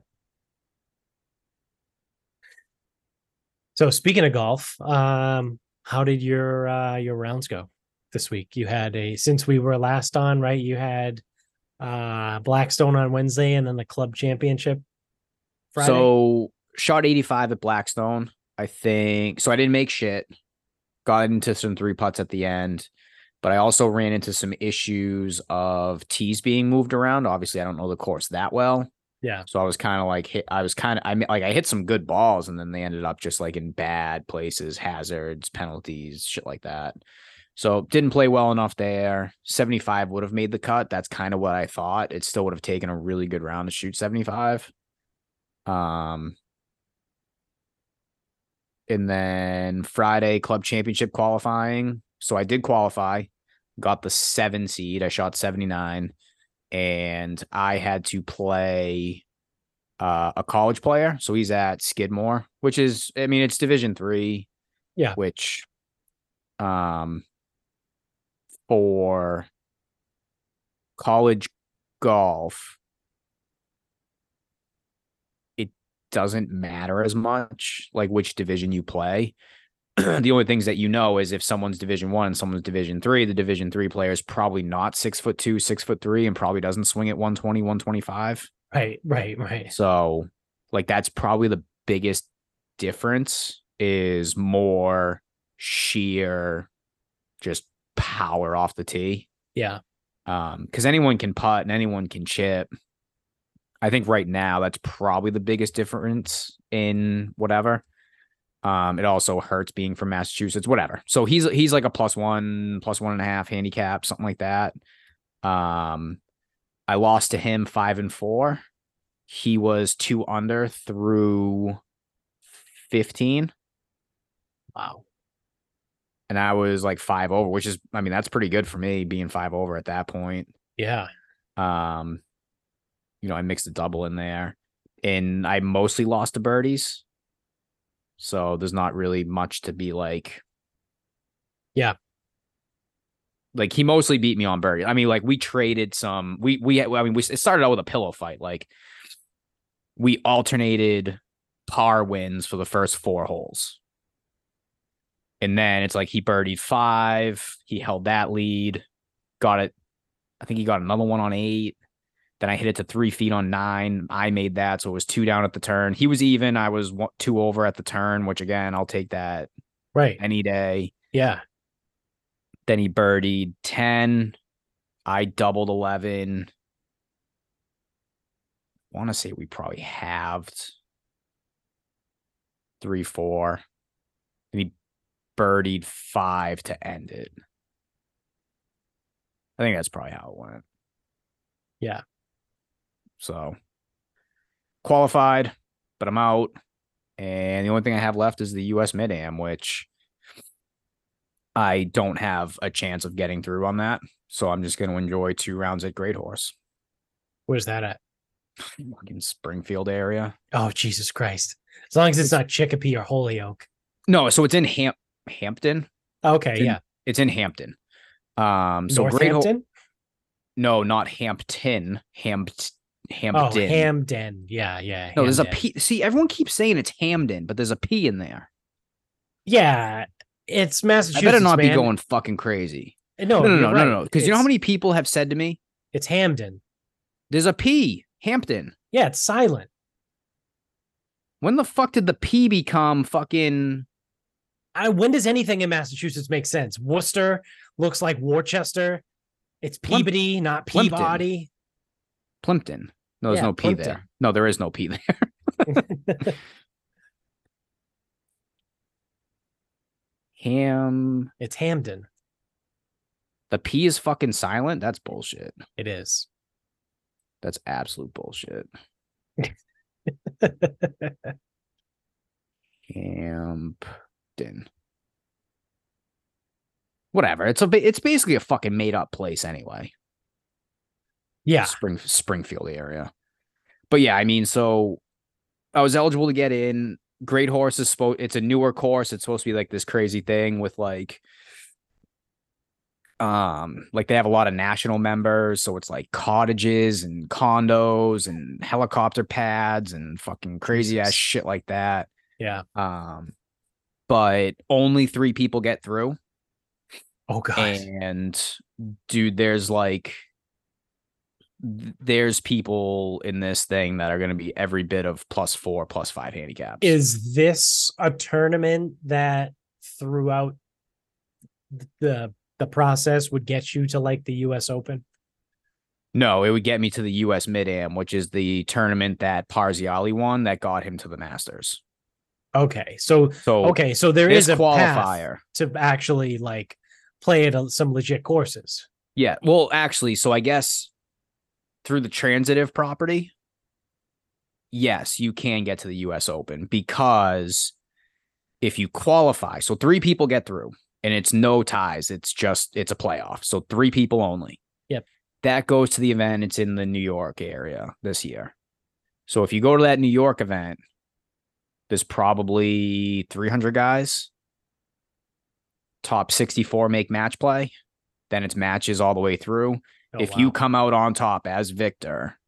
So speaking of golf, um, how did your uh your rounds go this week? You had a since we were last on, right? You had uh Blackstone on Wednesday and then the club championship Friday. So shot 85 at Blackstone. I think so. I didn't make shit. Got into some three putts at the end, but I also ran into some issues of tees being moved around. Obviously, I don't know the course that well. Yeah, So I was kind of like hit. I was kind of I mean, like I hit some good balls, and then they ended up just like in bad places, hazards, penalties, shit like that. So didn't play well enough there. Seventy five would have made the cut. That's kind of what I thought. It still would have taken a really good round to shoot seventy five. Um. And then Friday club championship qualifying. So I did qualify, got the seven seed. I shot 79 and I had to play uh, a college player. So he's at Skidmore, which is, I mean, it's Division three. Yeah. Which, um, for college golf, it doesn't matter as much like which division you play. the only things that you know is if someone's division one and someone's division three, the division three player is probably not six foot two, six foot three, and probably doesn't swing at 120, 125. right, right, right. So, like, that's probably the biggest difference is more sheer just power off the tee. Yeah, Um, because anyone can putt and anyone can chip. I think right now that's probably the biggest difference in whatever. Um, it also hurts being from Massachusetts, whatever. So he's he's like a plus one, plus one and a half handicap, something like that. Um, I lost to him five and four. He was two under through 15, wow. and I was like five over, which is, I mean, that's pretty good for me being five over at that point. Yeah, Um, you know, I mixed a double in there, and I mostly lost to birdies. So there's not really much to be like. Yeah. Like he mostly beat me on birdie. I mean, like we traded some. We we I mean we it started out with a pillow fight. Like we alternated par wins for the first four holes. And then it's like he birdied five. He held that lead, got it. I think he got another one on eight. Then I hit it to three feet on nine. I made that. So it was two down at the turn. He was even. I was one, two over at the turn, which again, I'll take that right. any day. Yeah, Then he birdied 10. I doubled 11. want to say we probably halved three, four. We birdied five to end it. I think that's probably how it went. Yeah. So qualified, but I'm out. And the only thing I have left is the US Mid Am, which I don't have a chance of getting through on that. So I'm just going to enjoy two rounds at Great Horse. Where's that at? Fucking Springfield area. Oh, Jesus Christ. As long as it's not Chicopee or Holyoke. No, so it's in Ham- Hampton. Okay, It's in yeah. It's in Hampton. Um, so Great Horse. Northampton? No, not Hampton. Hampt- Oh, Hamden. Yeah, yeah. no, there's a P. See, everyone keeps saying it's Hamden, but there's a P in there. Yeah, it's I Massachusetts. better not be going fucking crazy. No, No, no, no, no, no. Because you know how many people have said to me, It's Hamden. "There's a P, Hampton." Yeah, it's silent. When the fuck did the P become fucking? I, when does anything in Massachusetts make sense? Worcester looks like Worcester. It's Peabody, not Plimpton. Peabody. Plimpton. No, there's Yeah, no P Plimpton. there. No, there is no P there. Ham. it's Hamden. The P is fucking silent. That's bullshit. It is. That's absolute bullshit. Hampton. Whatever. It's a. It's basically a fucking made up place anyway. Yeah. Spring Springfield area. But yeah, I mean, so I was eligible to get in. Great Horse is supposed. It's a newer course. It's supposed to be like this crazy thing with like, um, like they have a lot of national members, so it's like cottages and condos and helicopter pads and fucking crazy ass shit like that. Yeah. Um, but only three people get through. Oh god. And dude, there's like there's people in this thing that are going to be every bit of plus four, plus five handicaps. Is this a tournament that throughout the the process would get you to like the US Open? no, it would get me to the U.S. Mid Am, which is the tournament that Parziale won that got him to the Masters. Okay. So So okay, so there's is a qualifier. to actually like play at some legit courses. Yeah. Well, actually, so I guess through the transitive property, yes, you can get to the US Open because if you qualify, so three people get through and it's no ties, it's just it's a playoff. So three people only. Yep. That goes to the event. It's in the New York area this year. So if you go to that New York event, there's probably 300 guys. Top 64 make match play. Then it's matches all the way through Oh, if you come out on top as victor,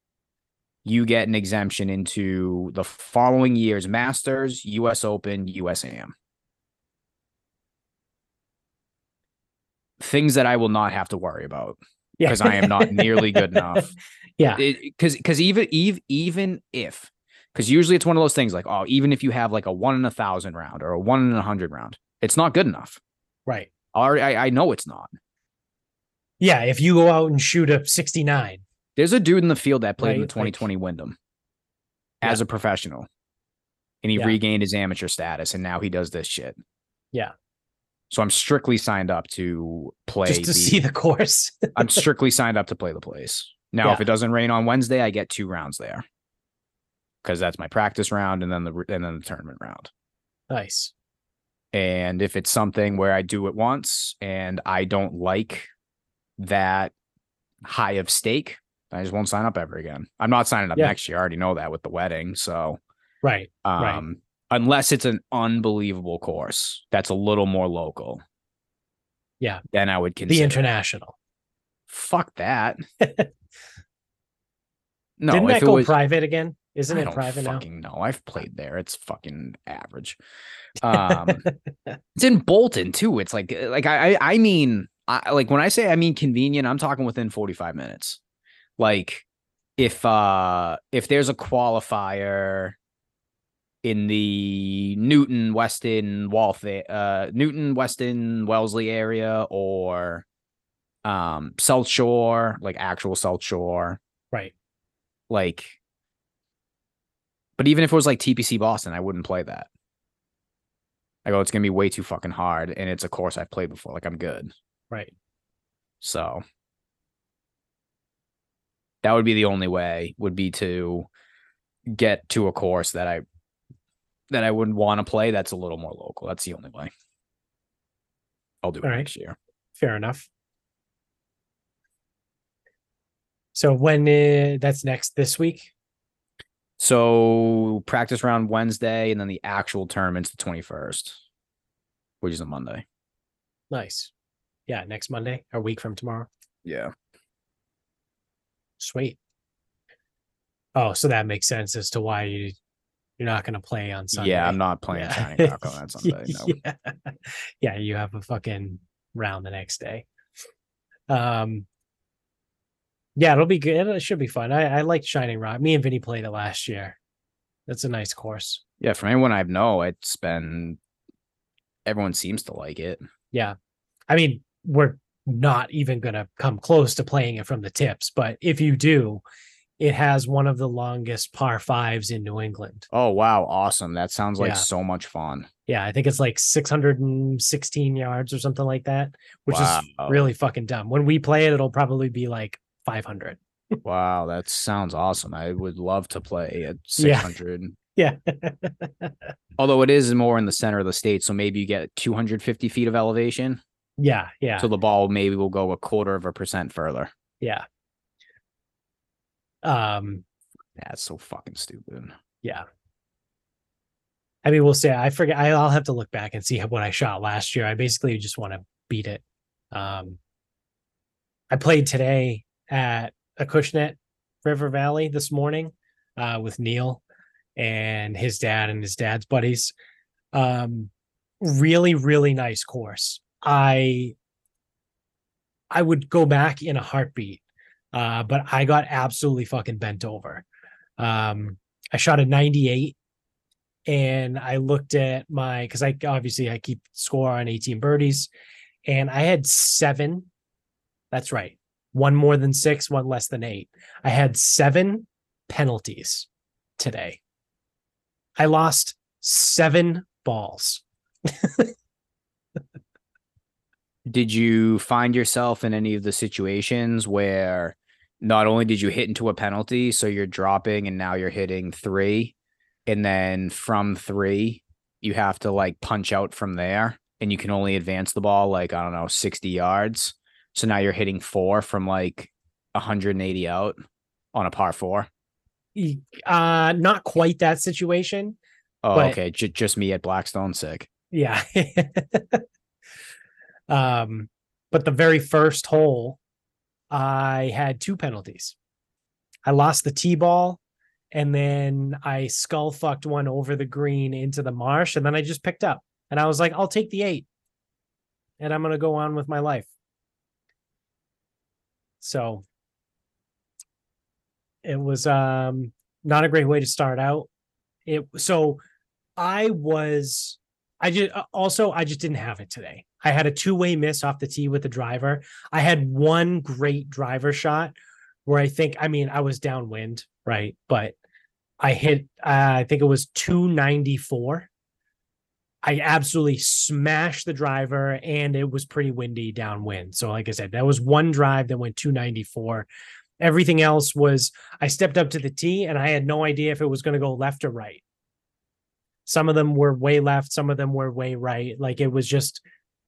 you get an exemption into the following year's Masters, US Open, USAM. Things that I will not have to worry about Yeah. because I am not nearly good enough. yeah. Because because even even even if because usually it's one of those things like oh even if you have like a one in a thousand round or a one in a hundred round, it's not good enough. Right. Already I, I know it's not. Yeah, if you go out and shoot a 69. There's a dude in the field that played in the Right, like- 2020 Wyndham as a professional, and he Yeah. regained his amateur status, and now he does this shit. Yeah. So I'm strictly signed up to play. just to the- see the course. I'm strictly signed up to play the place. Now, if it doesn't rain on Wednesday, I get two rounds there because that's my practice round and then the and then the tournament round. nice. And if it's something where I do it once and I don't like that high of stake, I just won't sign up ever again. I'm not signing up Yeah. next year. I already know that with the wedding. So, Right. um, Right. unless it's an unbelievable course that's a little more local, Yeah. then I would consider The international. Fuck that. no, Didn't that go was, private again? Isn't I it private now? fucking know. I've played there. It's fucking average. Um, it's in Bolton too. It's like like I I, I mean I like when I say I mean convenient, I'm talking within 45 minutes. Like if uh if there's a qualifier in the Newton, Weston, Waltham, uh Newton, Weston, Wellesley area or um South Shore, like actual South Shore, Right. like But even if it was like TPC Boston, I wouldn't play that. I go, it's gonna be way too fucking hard, and it's a course I've played before. Like I'm good. Right. So that would be the only way would be to get to a course that I that I wouldn't want to play that's a little more local. That's the only way. I'll do it All right. next year. Fair enough. So when uh, that's next this week? So practice round Wednesday and then the actual tournament's the 21st, which is a Monday. Nice. Yeah, next Monday, a week from tomorrow. Yeah. Sweet. Oh, so that makes sense as to why you you're not going to play on Sunday. Yeah, I'm not playing Yeah. Shining Rock on that Sunday. No. yeah. yeah, you have a fucking round the next day. Um, yeah, it'll be good. It should be fun. I, I like Shining Rock. Me and Vinny played it last year. That's a nice course. Yeah, from anyone I know, it's been everyone seems to like it. Yeah. I mean, we're not even going to come close to playing it from the tips, but if you do, it has one of the longest par fives in New England. Oh wow, awesome. That sounds like Yeah. so much fun. Yeah, I think it's like 616 yards or something like that, which is really fucking dumb. When we play it, it'll probably be like 500. Wow, that sounds awesome. I would love to play at Yeah. 600. Yeah. Although it is more in the center of the state, so maybe you get 250 feet of elevation. Yeah. Yeah. So the ball maybe will go a quarter of a percent further. yeah. Um, That's so fucking stupid. yeah. I mean, we'll say I forget. I- I'll have to look back and see what I shot last year. I basically just want to beat it. Um, I played today at Acushnet River Valley this morning uh, with Neil and his dad and his dad's buddies. Um, really, really nice course. I I would go back in a heartbeat, uh, but I got absolutely fucking bent over. Um, I shot a 98 and I looked at my because I obviously I keep score on 18 birdies, and I had seven. That's right. One more than six, one less than eight. I had seven penalties today. I lost seven balls. Did you find yourself in any of the situations where not only did you hit into a penalty, so you're dropping and now you're hitting three, and then from three, you have to like punch out from there and you can only advance the ball like, I don't know, 60 yards. So now you're hitting four from like 180 out on a par four. Uh, not quite that situation. Oh, okay. J- just me at Blackstone. Sick. Yeah. um, but the very first hole, I had two penalties. I lost the tee ball, and then I skull fucked one over the green into the marsh, and then I just picked up, and I was like, "I'll take the eight, and I'm gonna go on with my life." So it was um not a great way to start out. It so I was I just also I just didn't have it today. I had a two-way miss off the tee with the driver. I had one great driver shot where I think I mean I was downwind, right? But I hit uh, I think it was 294. I absolutely smashed the driver and it was pretty windy downwind. So like I said, that was one drive that went 294. Everything else was I stepped up to the tee and I had no idea if it was going to go left or right. Some of them were way left, some of them were way right. Like it was just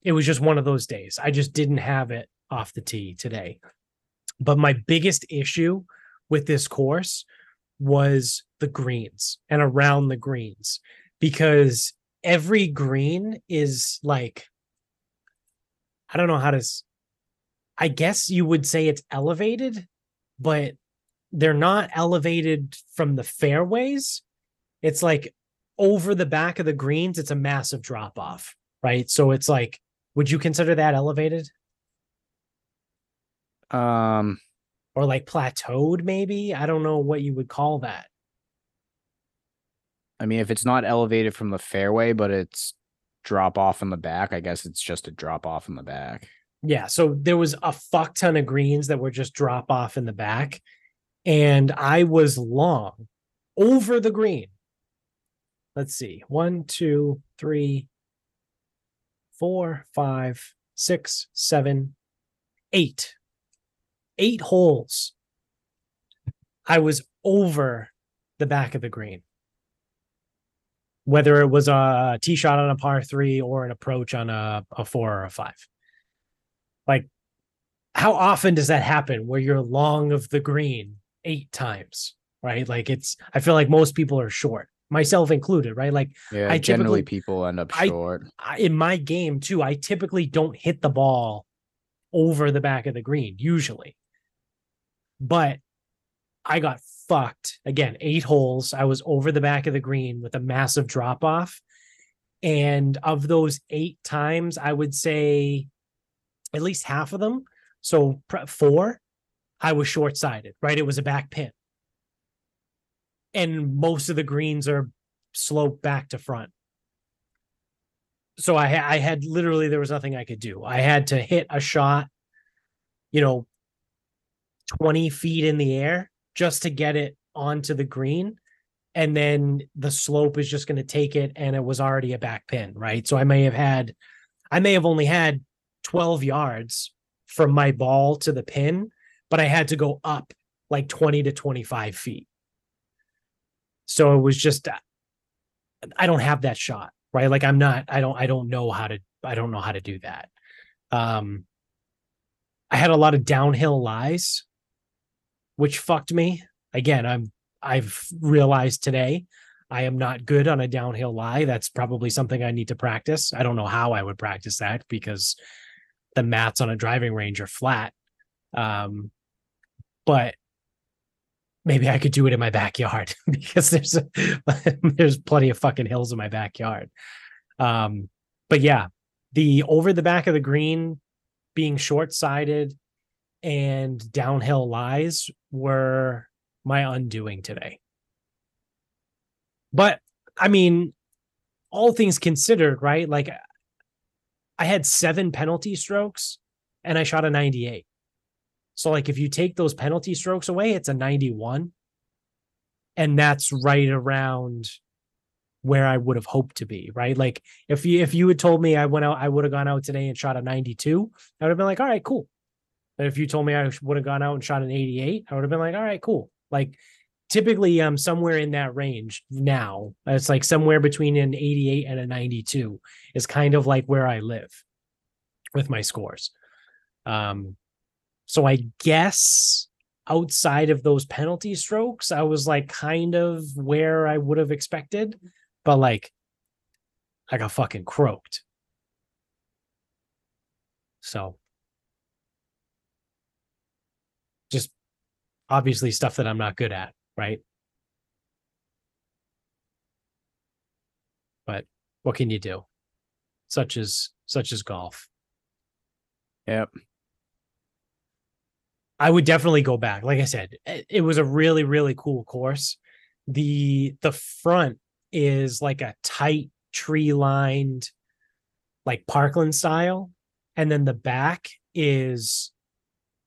it was just one of those days. I just didn't have it off the tee today. But my biggest issue with this course was the greens and around the greens because every green is like I don't know how to I guess you would say it's elevated, but they're not elevated from the fairways. It's like over the back of the greens, it's a massive drop off, right? So it's like, would you consider that elevated Um, or like plateaued? Maybe I don't know what you would call that. I mean, if it's not elevated from the fairway, but it's drop off in the back, I guess it's just a drop off in the back. Yeah. So there was a fuck ton of greens that were just drop off in the back. And I was long over the green, let's see. One, two, three, four, five, six, seven, eight. Eight holes. I was over the back of the green. Whether it was a tee shot on a par three or an approach on a, a four or a five. Like, how often does that happen where you're long of the green eight times? Right. Like, it's, I feel like most people are short, myself included. Right. Like, Yeah, I generally people end up short. I, in my game too, I typically don't hit the ball over the back of the green, usually. But I got fucked again, eight holes. I was over the back of the green with a massive drop off. And of those eight times, I would say at least half of them, so four, I was short sided, right? It was a back pin. And most of the greens are sloped back to front so I I had literally there was nothing I could do. I had to hit a shot, you know, 20 feet in the air just to get it onto the green. And then the slope is just going to take it, and it was already a back pin, right? So I may have had, I may have only had 12 yards from my ball to the pin, but I had to go up like 20 to 25 feet. So it was just, I don't have that shot right? Like i'm not i don't i don't know how to i don't know how to do that. Um i had a lot of downhill lies which fucked me. Again i'm i've realized today i am not good on a downhill lie. That's probably something i need to practice. I don't know how i would practice that because the mats on a driving range are flat. Um but maybe I could do it in my backyard because there's a, there's plenty of fucking hills in my backyard. Um, but yeah, the over the back of the green being short sided and downhill lies were my undoing today. But I mean, all things considered, right? Like I had seven penalty strokes and I shot a 98. So like if you take those penalty strokes away, it's a 91. And that's right around where I would have hoped to be, right? Like if you if you had told me I went out, I would have gone out today and shot a 92, I would have been like, all right, cool. But if you told me I would have gone out and shot an 88, I would have been like, all right, cool. Like typically I'm somewhere in that range now. It's like somewhere between an 88 and a 92 is kind of like where I live with my scores. Um so I guess outside of those penalty strokes, I was like kind of where I would have expected, but like I got fucking croaked. So just obviously stuff that I'm not good at, right? But what can you do? Such as such as golf. Yep. I would definitely go back. Like I said, it, was a really, really cool course. The the front is like a tight tree lined, like Parkland style, and then the back is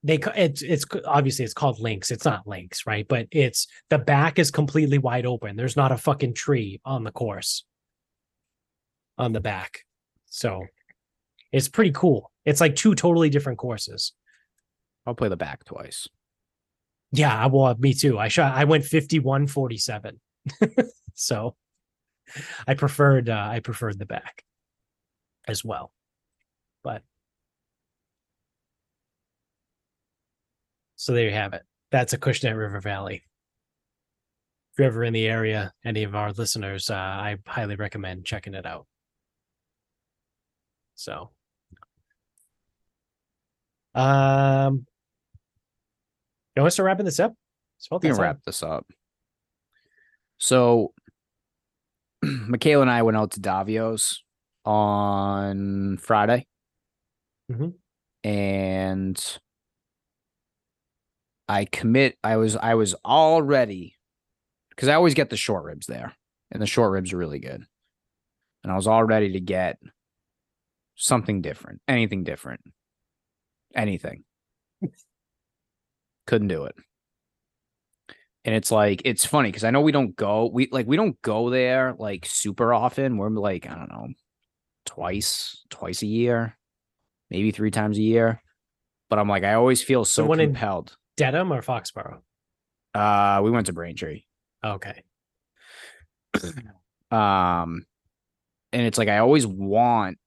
they it's it's obviously it's called links. It's not links, right? But it's the back is completely wide open. There's not a fucking tree on the course on the back, so it's pretty cool. It's like two totally different courses. I'll play the back twice. Yeah, I- well, me too. I shot. I went fifty-one forty-seven, so I preferred. Uh, I preferred the back as well, but so there you have it. That's Acushnet River Valley. If you're ever in the area, any of our listeners, uh, I highly recommend checking it out. So, um, you want to wrapping this up? We can wrap this up. So, Michaela and I went out to Davio's on Friday, Mhm. and I commit. I was I was all ready because I always get the short ribs there, and the short ribs are really good. And I was all ready to get something different, anything different, anything. Couldn't do it. And it's like it's funny because I know we don't go we like we don't go there like super often. We're like, I don't know, twice, twice a year, maybe three times a year. But I'm like, I always feel so one in- Dedham or Foxborough? Uh we went to Braintree. Okay. Um and it's like I always want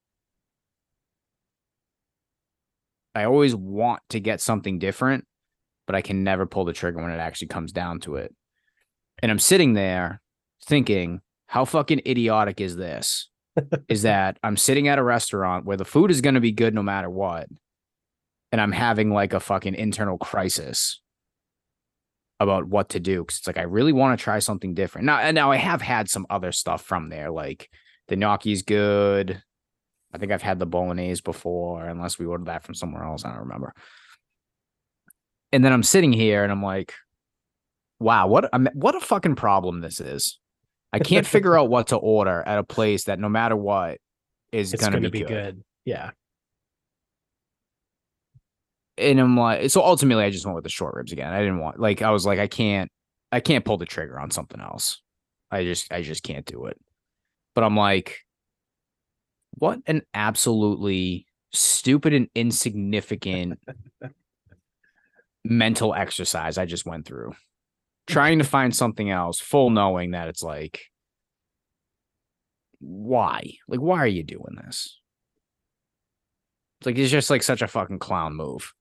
I always want to get something different, but I can never pull the trigger when it actually comes down to it. And I'm sitting there thinking, how fucking idiotic is this? is that I'm sitting at a restaurant where the food is going to be good no matter what. And I'm having like a fucking internal crisis about what to do. Cause it's like, I really want to try something different. Now, and now I have had some other stuff from there. Like the gnocchi's good. I think I've had the bolognese before, unless we ordered that from somewhere else. I don't remember. And then I'm sitting here and I'm like, wow, what a, what a fucking problem this is. I can't figure out what to order at a place that no matter what is going to to be good. good. Yeah. And I'm like, so ultimately, I just went with the short ribs again. I didn't want, like, I was like, I can't, I can't pull the trigger on something else. I just, I just can't do it. But I'm like, what an absolutely stupid and insignificant mental exercise I just went through. Mm. Trying to find something else, full knowing that it's like, why? Like, why are you doing this? It's like it's just like such a fucking clown move.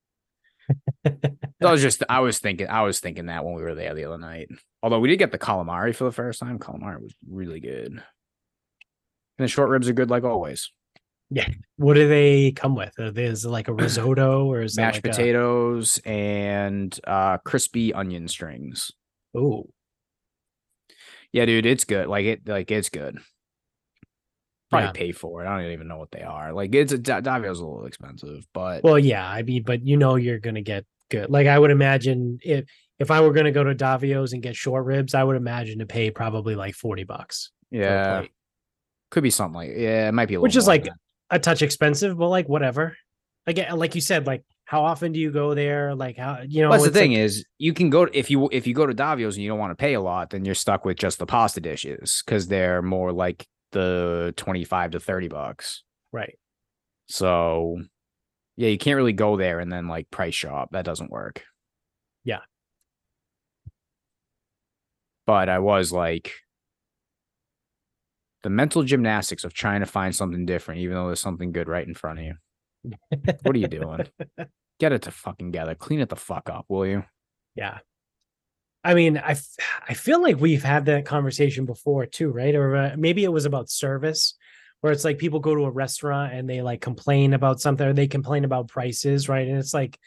I was just I was thinking I was thinking that when we were there the other night. Although we did get the calamari for the first time. Calamari was really good. And the short ribs are good like always. What do they come with? It like a risotto or is Mashed it like potatoes and uh crispy onion strings. Oh, Yeah, dude, it's good. Like it like it's good. Probably Yeah. pay for it. I don't even know what they are. Like it's a Davio's a little expensive, but well, yeah. I mean, but you know, you're going to get good. Like I would imagine if if I were going to go to Davio's and get short ribs, I would imagine to pay probably like forty bucks. yeah, could be something like yeah, it might be a Which little is more like that. A touch expensive, but like whatever. Again, like you said, like how often do you go there? Like how you know? Well, that's the thing like- is you can go if you if you go to Davio's and you don't want to pay a lot, then you're stuck with just the pasta dishes because they're more like the twenty five to thirty bucks. right? So yeah, you can't really go there and then like price shop. That doesn't work. Yeah. But I was like the mental gymnastics of trying to find something different, even though there's something good right in front of you. What are you doing? Get it to fucking together. Clean it the fuck up, will you? Yeah. I mean, I f- I feel like we've had that conversation before too, right? Or uh, maybe it was about service, where it's like people go to a restaurant and they like complain about something, or they complain about prices, right? And it's like,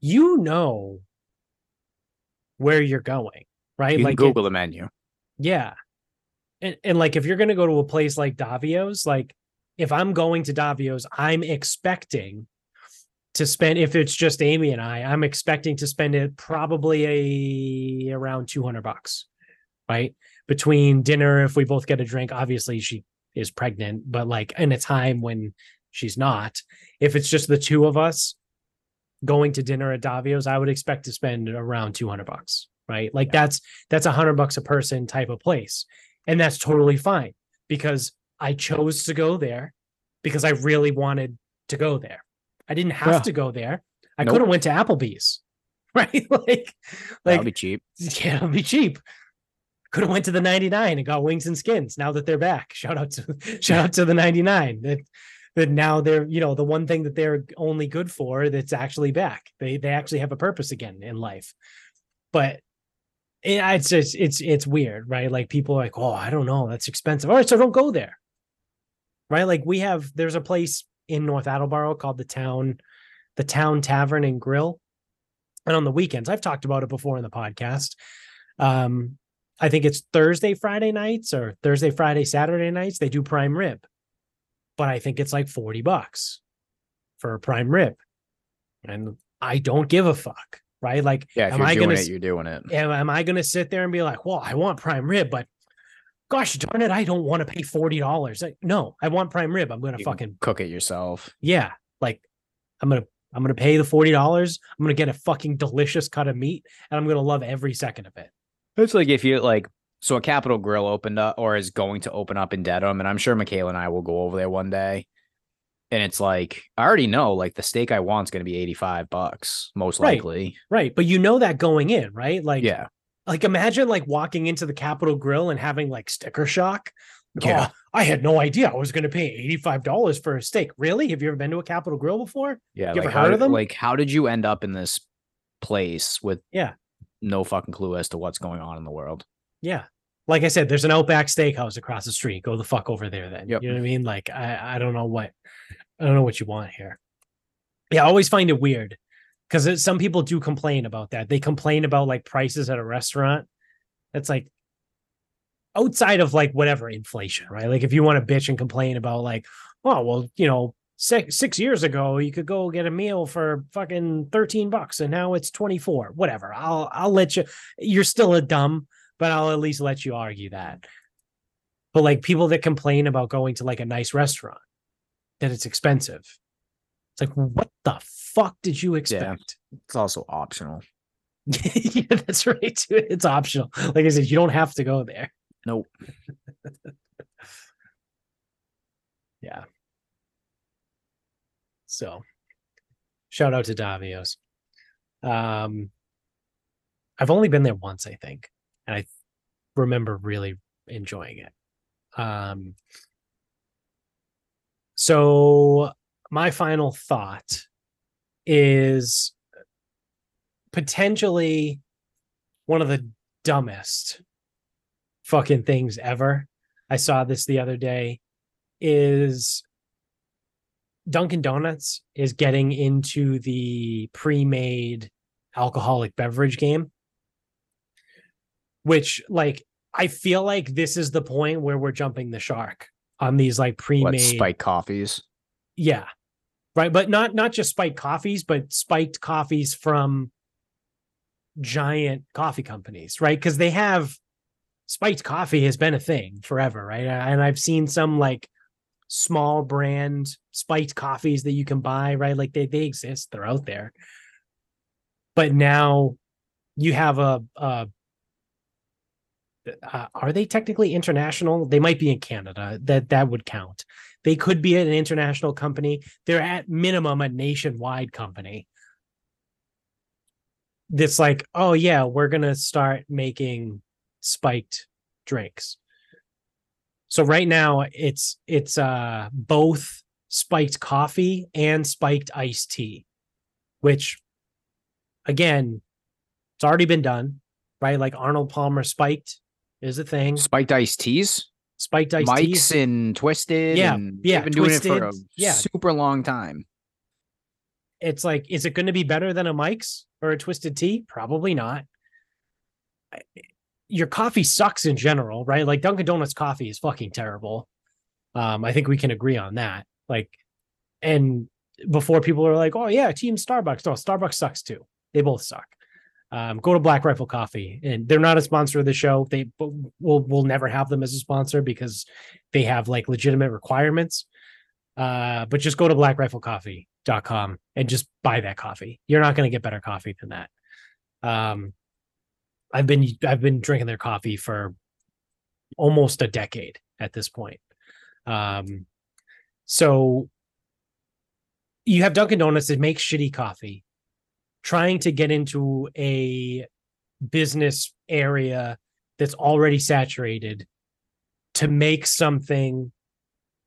you know, where you're going, right? You like, can it- Google the menu. yeah, and and like if you're gonna go to a place like Davio's, like if I'm going to Davio's, I'm expecting to spend if it's just Amy and I, I'm expecting to spend it probably a around 200 bucks, right? Between dinner, if we both get a drink, obviously she is pregnant, but like in a time when she's not, if it's just the two of us going to dinner at Davio's, I would expect to spend around 200 bucks, right? Like that's that's a hundred bucks a person type of place. And that's totally fine because I chose to go there because I really wanted to go there. I didn't have Yeah. to go there. I Nope. could have went to Applebee's, right? like, like That'll be cheap. yeah, it'll be cheap. Could have went to the 99 and got wings and skins. Now that they're back, shout out to shout out to the 99. That that now they're you know the one thing that they're only good for that's actually back. They they actually have a purpose again in life. But it's just it's it's weird, right? Like people are like, oh, I don't know, that's expensive. All right, so don't go there. Right? Like we have there's a place in North Attleboro called the town, the town tavern and grill. And on the weekends, I've talked about it before in the podcast. Um, I think it's Thursday, Friday nights or Thursday, Friday, Saturday nights. They do prime rib, but I think it's like 40 bucks for a prime rib. And I don't give a fuck, right? Like, Yeah, if am you're I doing gonna it, you're doing it. am, am I going to sit there and be like, well, I want prime rib, but gosh darn it, I don't want to pay $40. Like, no, I want prime rib. I'm going to fucking, cook it yourself. yeah, like I'm going to I'm gonna pay the forty dollars. I'm gonna get a fucking delicious cut of meat, and I'm gonna love every second of it. It's like if you like, so a Capital Grille opened up or is going to open up in Dedham, and I'm sure Michaela and I will go over there one day. And it's like I already know, like the steak I want is going to be 85 bucks, most Right. likely. Right. But you know that going in, right? Like, Yeah, like imagine like walking into the Capital Grille and having like sticker shock. Yeah. Oh, I had no idea I was going to pay $85 for a steak. Really? Have you ever been to a Capital Grille before? yeah. You like ever how heard did- of them? Like, how did you end up in this place with Yeah. no fucking clue as to what's going on in the world? Yeah. Like I said, there's an Outback Steakhouse across the street. Go the fuck over there then. Yep. You know what I mean? Like I, I don't know what I don't know what you want here. Yeah, I always find it weird because some people do complain about that. They complain about like prices at a restaurant. That's like outside of like whatever inflation, right? Like if you want to bitch and complain about like, oh well, you know, six six years ago you could go get a meal for fucking 13 bucks and now it's 24. Whatever. I'll I'll let you you're still a dumb, but I'll at least let you argue that. But like people that complain about going to like a nice restaurant, that it's expensive. It's like, what the fuck did you expect? It's also optional. Yeah, that's right. Too. It's optional. Like I said, you don't have to go there. Nope. Yeah. So shout out to Davio's. Um I've only been there once, I think, and I remember really enjoying it. Um so my final thought is potentially one of the dumbest fucking things ever. I saw this the other day is Dunkin' Donuts is getting into the pre-made alcoholic beverage game. Which like I feel like this is the point where we're jumping the shark on these like pre-made spike coffees? yeah. Right. But not not just spiked coffees, but spiked coffees from giant coffee companies, right? Because they have spiked coffee has been a thing forever, right? And I've seen some like small brand spiked coffees that you can buy, right? Like they they exist, they're out there. But now you have a, a uh, are they technically international? They might be in Canada. That that would count. They could be an international company. They're at minimum a nationwide company. That's like, oh yeah, we're gonna start making spiked drinks. So right now it's it's uh both spiked coffee and spiked iced tea, which again, it's already been done, right? Like Arnold Palmer spiked is a thing. Spiked iced teas? Spiked iced Mike's teas. and Twisted. Yeah, and yeah, been doing it for a yeah. super long time. It's like, is it going to be better than a Mike's or a Twisted Tea? Probably not. Your coffee sucks in general, right? Like Dunkin' Donuts coffee is fucking terrible. Um, I think we can agree on that. Like, and before people are like, "Oh yeah, Team Starbucks," no, Starbucks sucks too. They both suck. Um, go to Black Rifle Coffee, and they're not a sponsor of the show. They but we'll we'll never have them as a sponsor because they have like legitimate requirements. Uh, but just go to blackriflecoffee.com and just buy that coffee. You're not going to get better coffee than that. Um, I've been I've been drinking their coffee for almost a decade at this point. Um, so you have Dunkin' Donuts that makes shitty coffee, trying to get into a business area that's already saturated to make something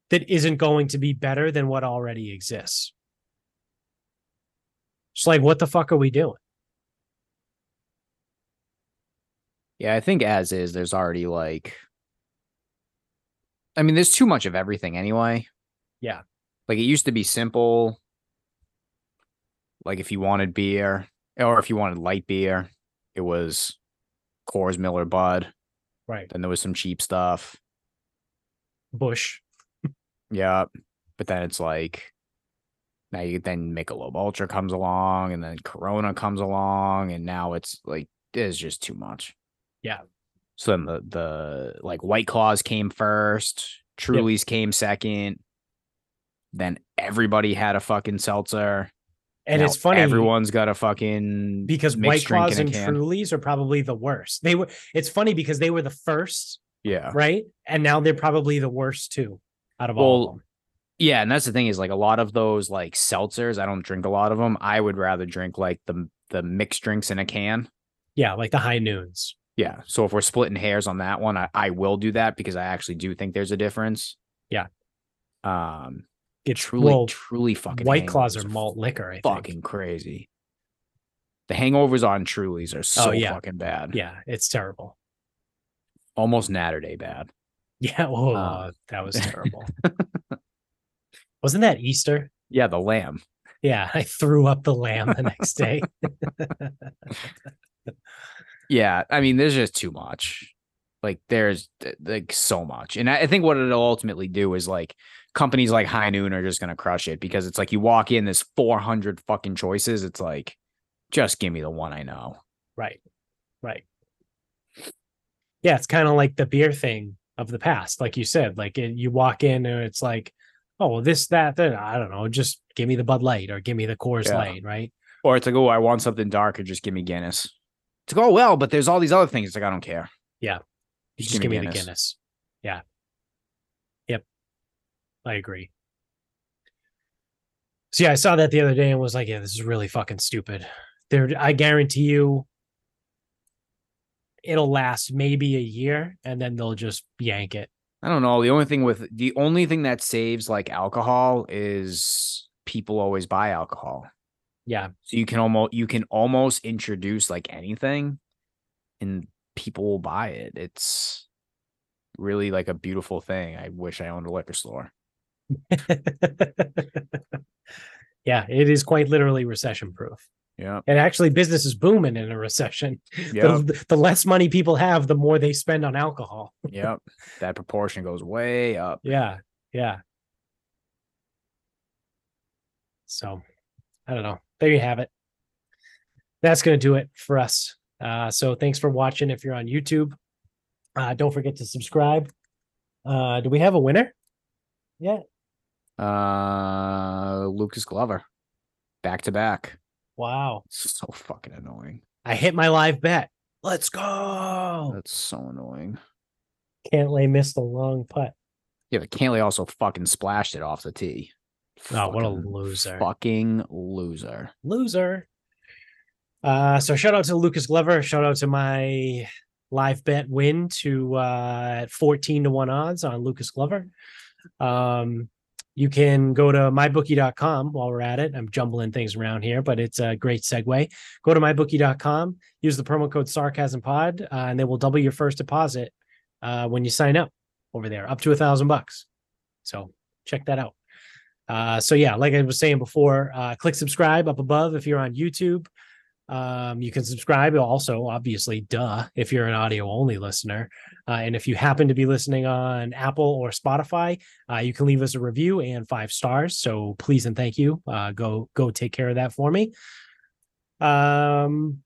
that isn't going to be better than what already exists. It's like, what the fuck are we doing? Yeah, I think as is, there's already like, I mean, there's too much of everything anyway. Yeah. Like it used to be simple. Like if you wanted beer or if you wanted light beer, it was Coors Miller Bud. Right. Then there was some cheap stuff. Busch. Yeah. But then it's like now you then Michelob Ultra comes along and then Corona comes along and now it's like it's just too much. Yeah. So then the the like White Claws came first, Truly's came second. Then everybody had a fucking seltzer. And Now it's funny Everyone's got a fucking because White drink Claws in a and can. Trulies are probably the worst. They were. It's funny because they were the first, Yeah. right? And now they're probably the worst too, out of all of them. Yeah, and that's the thing is like a lot of those like seltzers. I don't drink a lot of them. I would rather drink like the the mixed drinks in a can. Yeah, like the high noons. Yeah. So if we're splitting hairs on that one, I, I will do that because I actually do think there's a difference. Yeah. Um. It's Truly, well, truly fucking. White Claws are malt liquor. I think. Fucking crazy. The hangovers on Trulies are so Oh, yeah. fucking bad. Yeah, it's terrible. Almost Natterday bad. Yeah, oh, Uh. that was terrible. Wasn't that Easter? Yeah, the lamb. Yeah, I threw up the lamb the next day. Yeah, I mean, there's just too much. Like, there's like so much, and I I think what it'll ultimately do is like companies like High Noon are just gonna crush it because it's like you walk in, there's 400 fucking choices. It's like, just give me the one I know. right, right. Yeah, it's kind of like the beer thing of the past, like you said. Like it, you walk in and it's like, oh, well, this, that, that. I don't know. Just give me the Bud Light or give me the Coors Yeah. Light, right? Or it's like, oh, I want something darker, just give me Guinness. It's like, oh well, but there's all these other things. It's like I don't care. Yeah, Just just give give me me the Guinness. Guinness. Yeah. I agree. So yeah, I saw that the other day and was like, yeah, this is really fucking stupid. There, I guarantee you, it'll last maybe a year, and then they'll just yank it. I don't know. The only thing with the only thing that saves like alcohol is people always buy alcohol. Yeah, So you can almost you can almost introduce like anything and people will buy it. It's really like a beautiful thing. I wish I owned a liquor store. yeah, it is quite literally recession proof. Yeah. And actually, business is booming in a recession. Yeah. The, the less money people have, the more they spend on alcohol. yep. That proportion goes way up. Yeah, yeah. So, I don't know. There you have it. That's going to do it for us. Uh, so, thanks for watching. If you're on YouTube, uh, don't forget to subscribe. Uh, do we have a winner? Yeah. Uh Lucas Glover. Back to back. Wow. So fucking annoying. I hit my live bet. Let's go. That's so annoying. Cantlay missed a long putt. Yeah, but Cantlay also fucking splashed it off the tee. Oh, what a loser. Fucking loser. Loser. Uh, so shout out to Lucas Glover. Shout out to my live bet win to uh at 14 to 1 odds on Lucas Glover. Um you can go to mybookie.com while we're at it. I'm jumbling things around here, but it's a great segue. Go to mybookie.com, use the promo code sarcasm pod, uh, and they will double your first deposit uh, when you sign up over there, up to a thousand bucks. So check that out. Uh, so yeah, like I was saying before, uh, click subscribe up above if you're on YouTube. Um, you can subscribe also, obviously, duh, if you're an audio only listener. Uh, and if you happen to be listening on Apple or Spotify, uh, you can leave us a review and five stars. So please and thank you. Uh, go go take care of that for me. Um,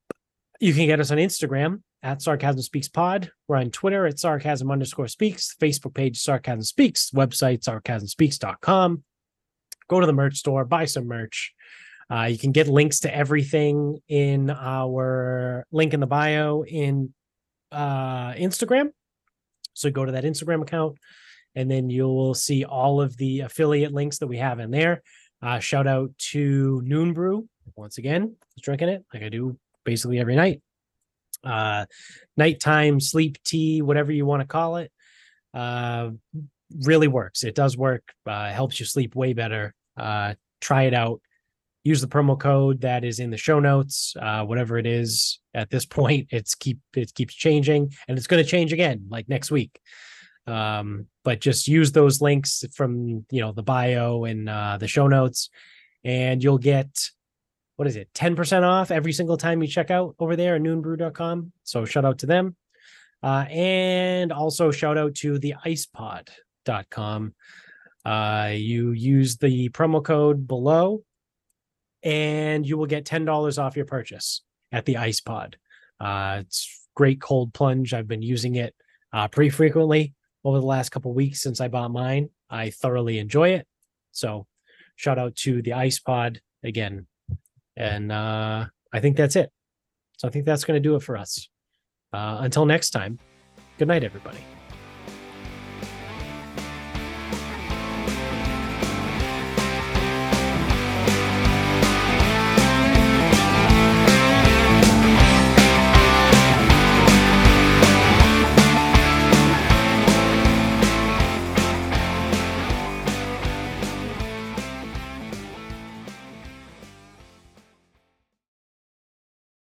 you can get us on Instagram at Sarcasm Speaks Pod. We're on Twitter at Sarcasm underscore Speaks. Facebook page Sarcasm Speaks. Website sarcasmspeaks.com. Go to the merch store, buy some merch. Uh, you can get links to everything in our link in the bio in uh, Instagram. So go to that Instagram account, and then you will see all of the affiliate links that we have in there. Uh, shout out to Noon Brew once again, drinking it like I do basically every night. Uh, nighttime sleep tea, whatever you want to call it, uh, really works. It does work. Uh, helps you sleep way better. Uh, try it out use the promo code that is in the show notes uh, whatever it is at this point it's keep it keeps changing and it's going to change again like next week. Um, but just use those links from you know the bio and uh, the show notes and you'll get what is it 10% off every single time you check out over there at noonbrew.com so shout out to them. Uh, and also shout out to the icepod.com uh, you use the promo code below and you will get $10 off your purchase at the ice pod uh, it's great cold plunge i've been using it uh, pretty frequently over the last couple weeks since i bought mine i thoroughly enjoy it so shout out to the ice pod again And uh, I think that's it. So I think that's going to do it for us. Uh, until next time, good night, everybody.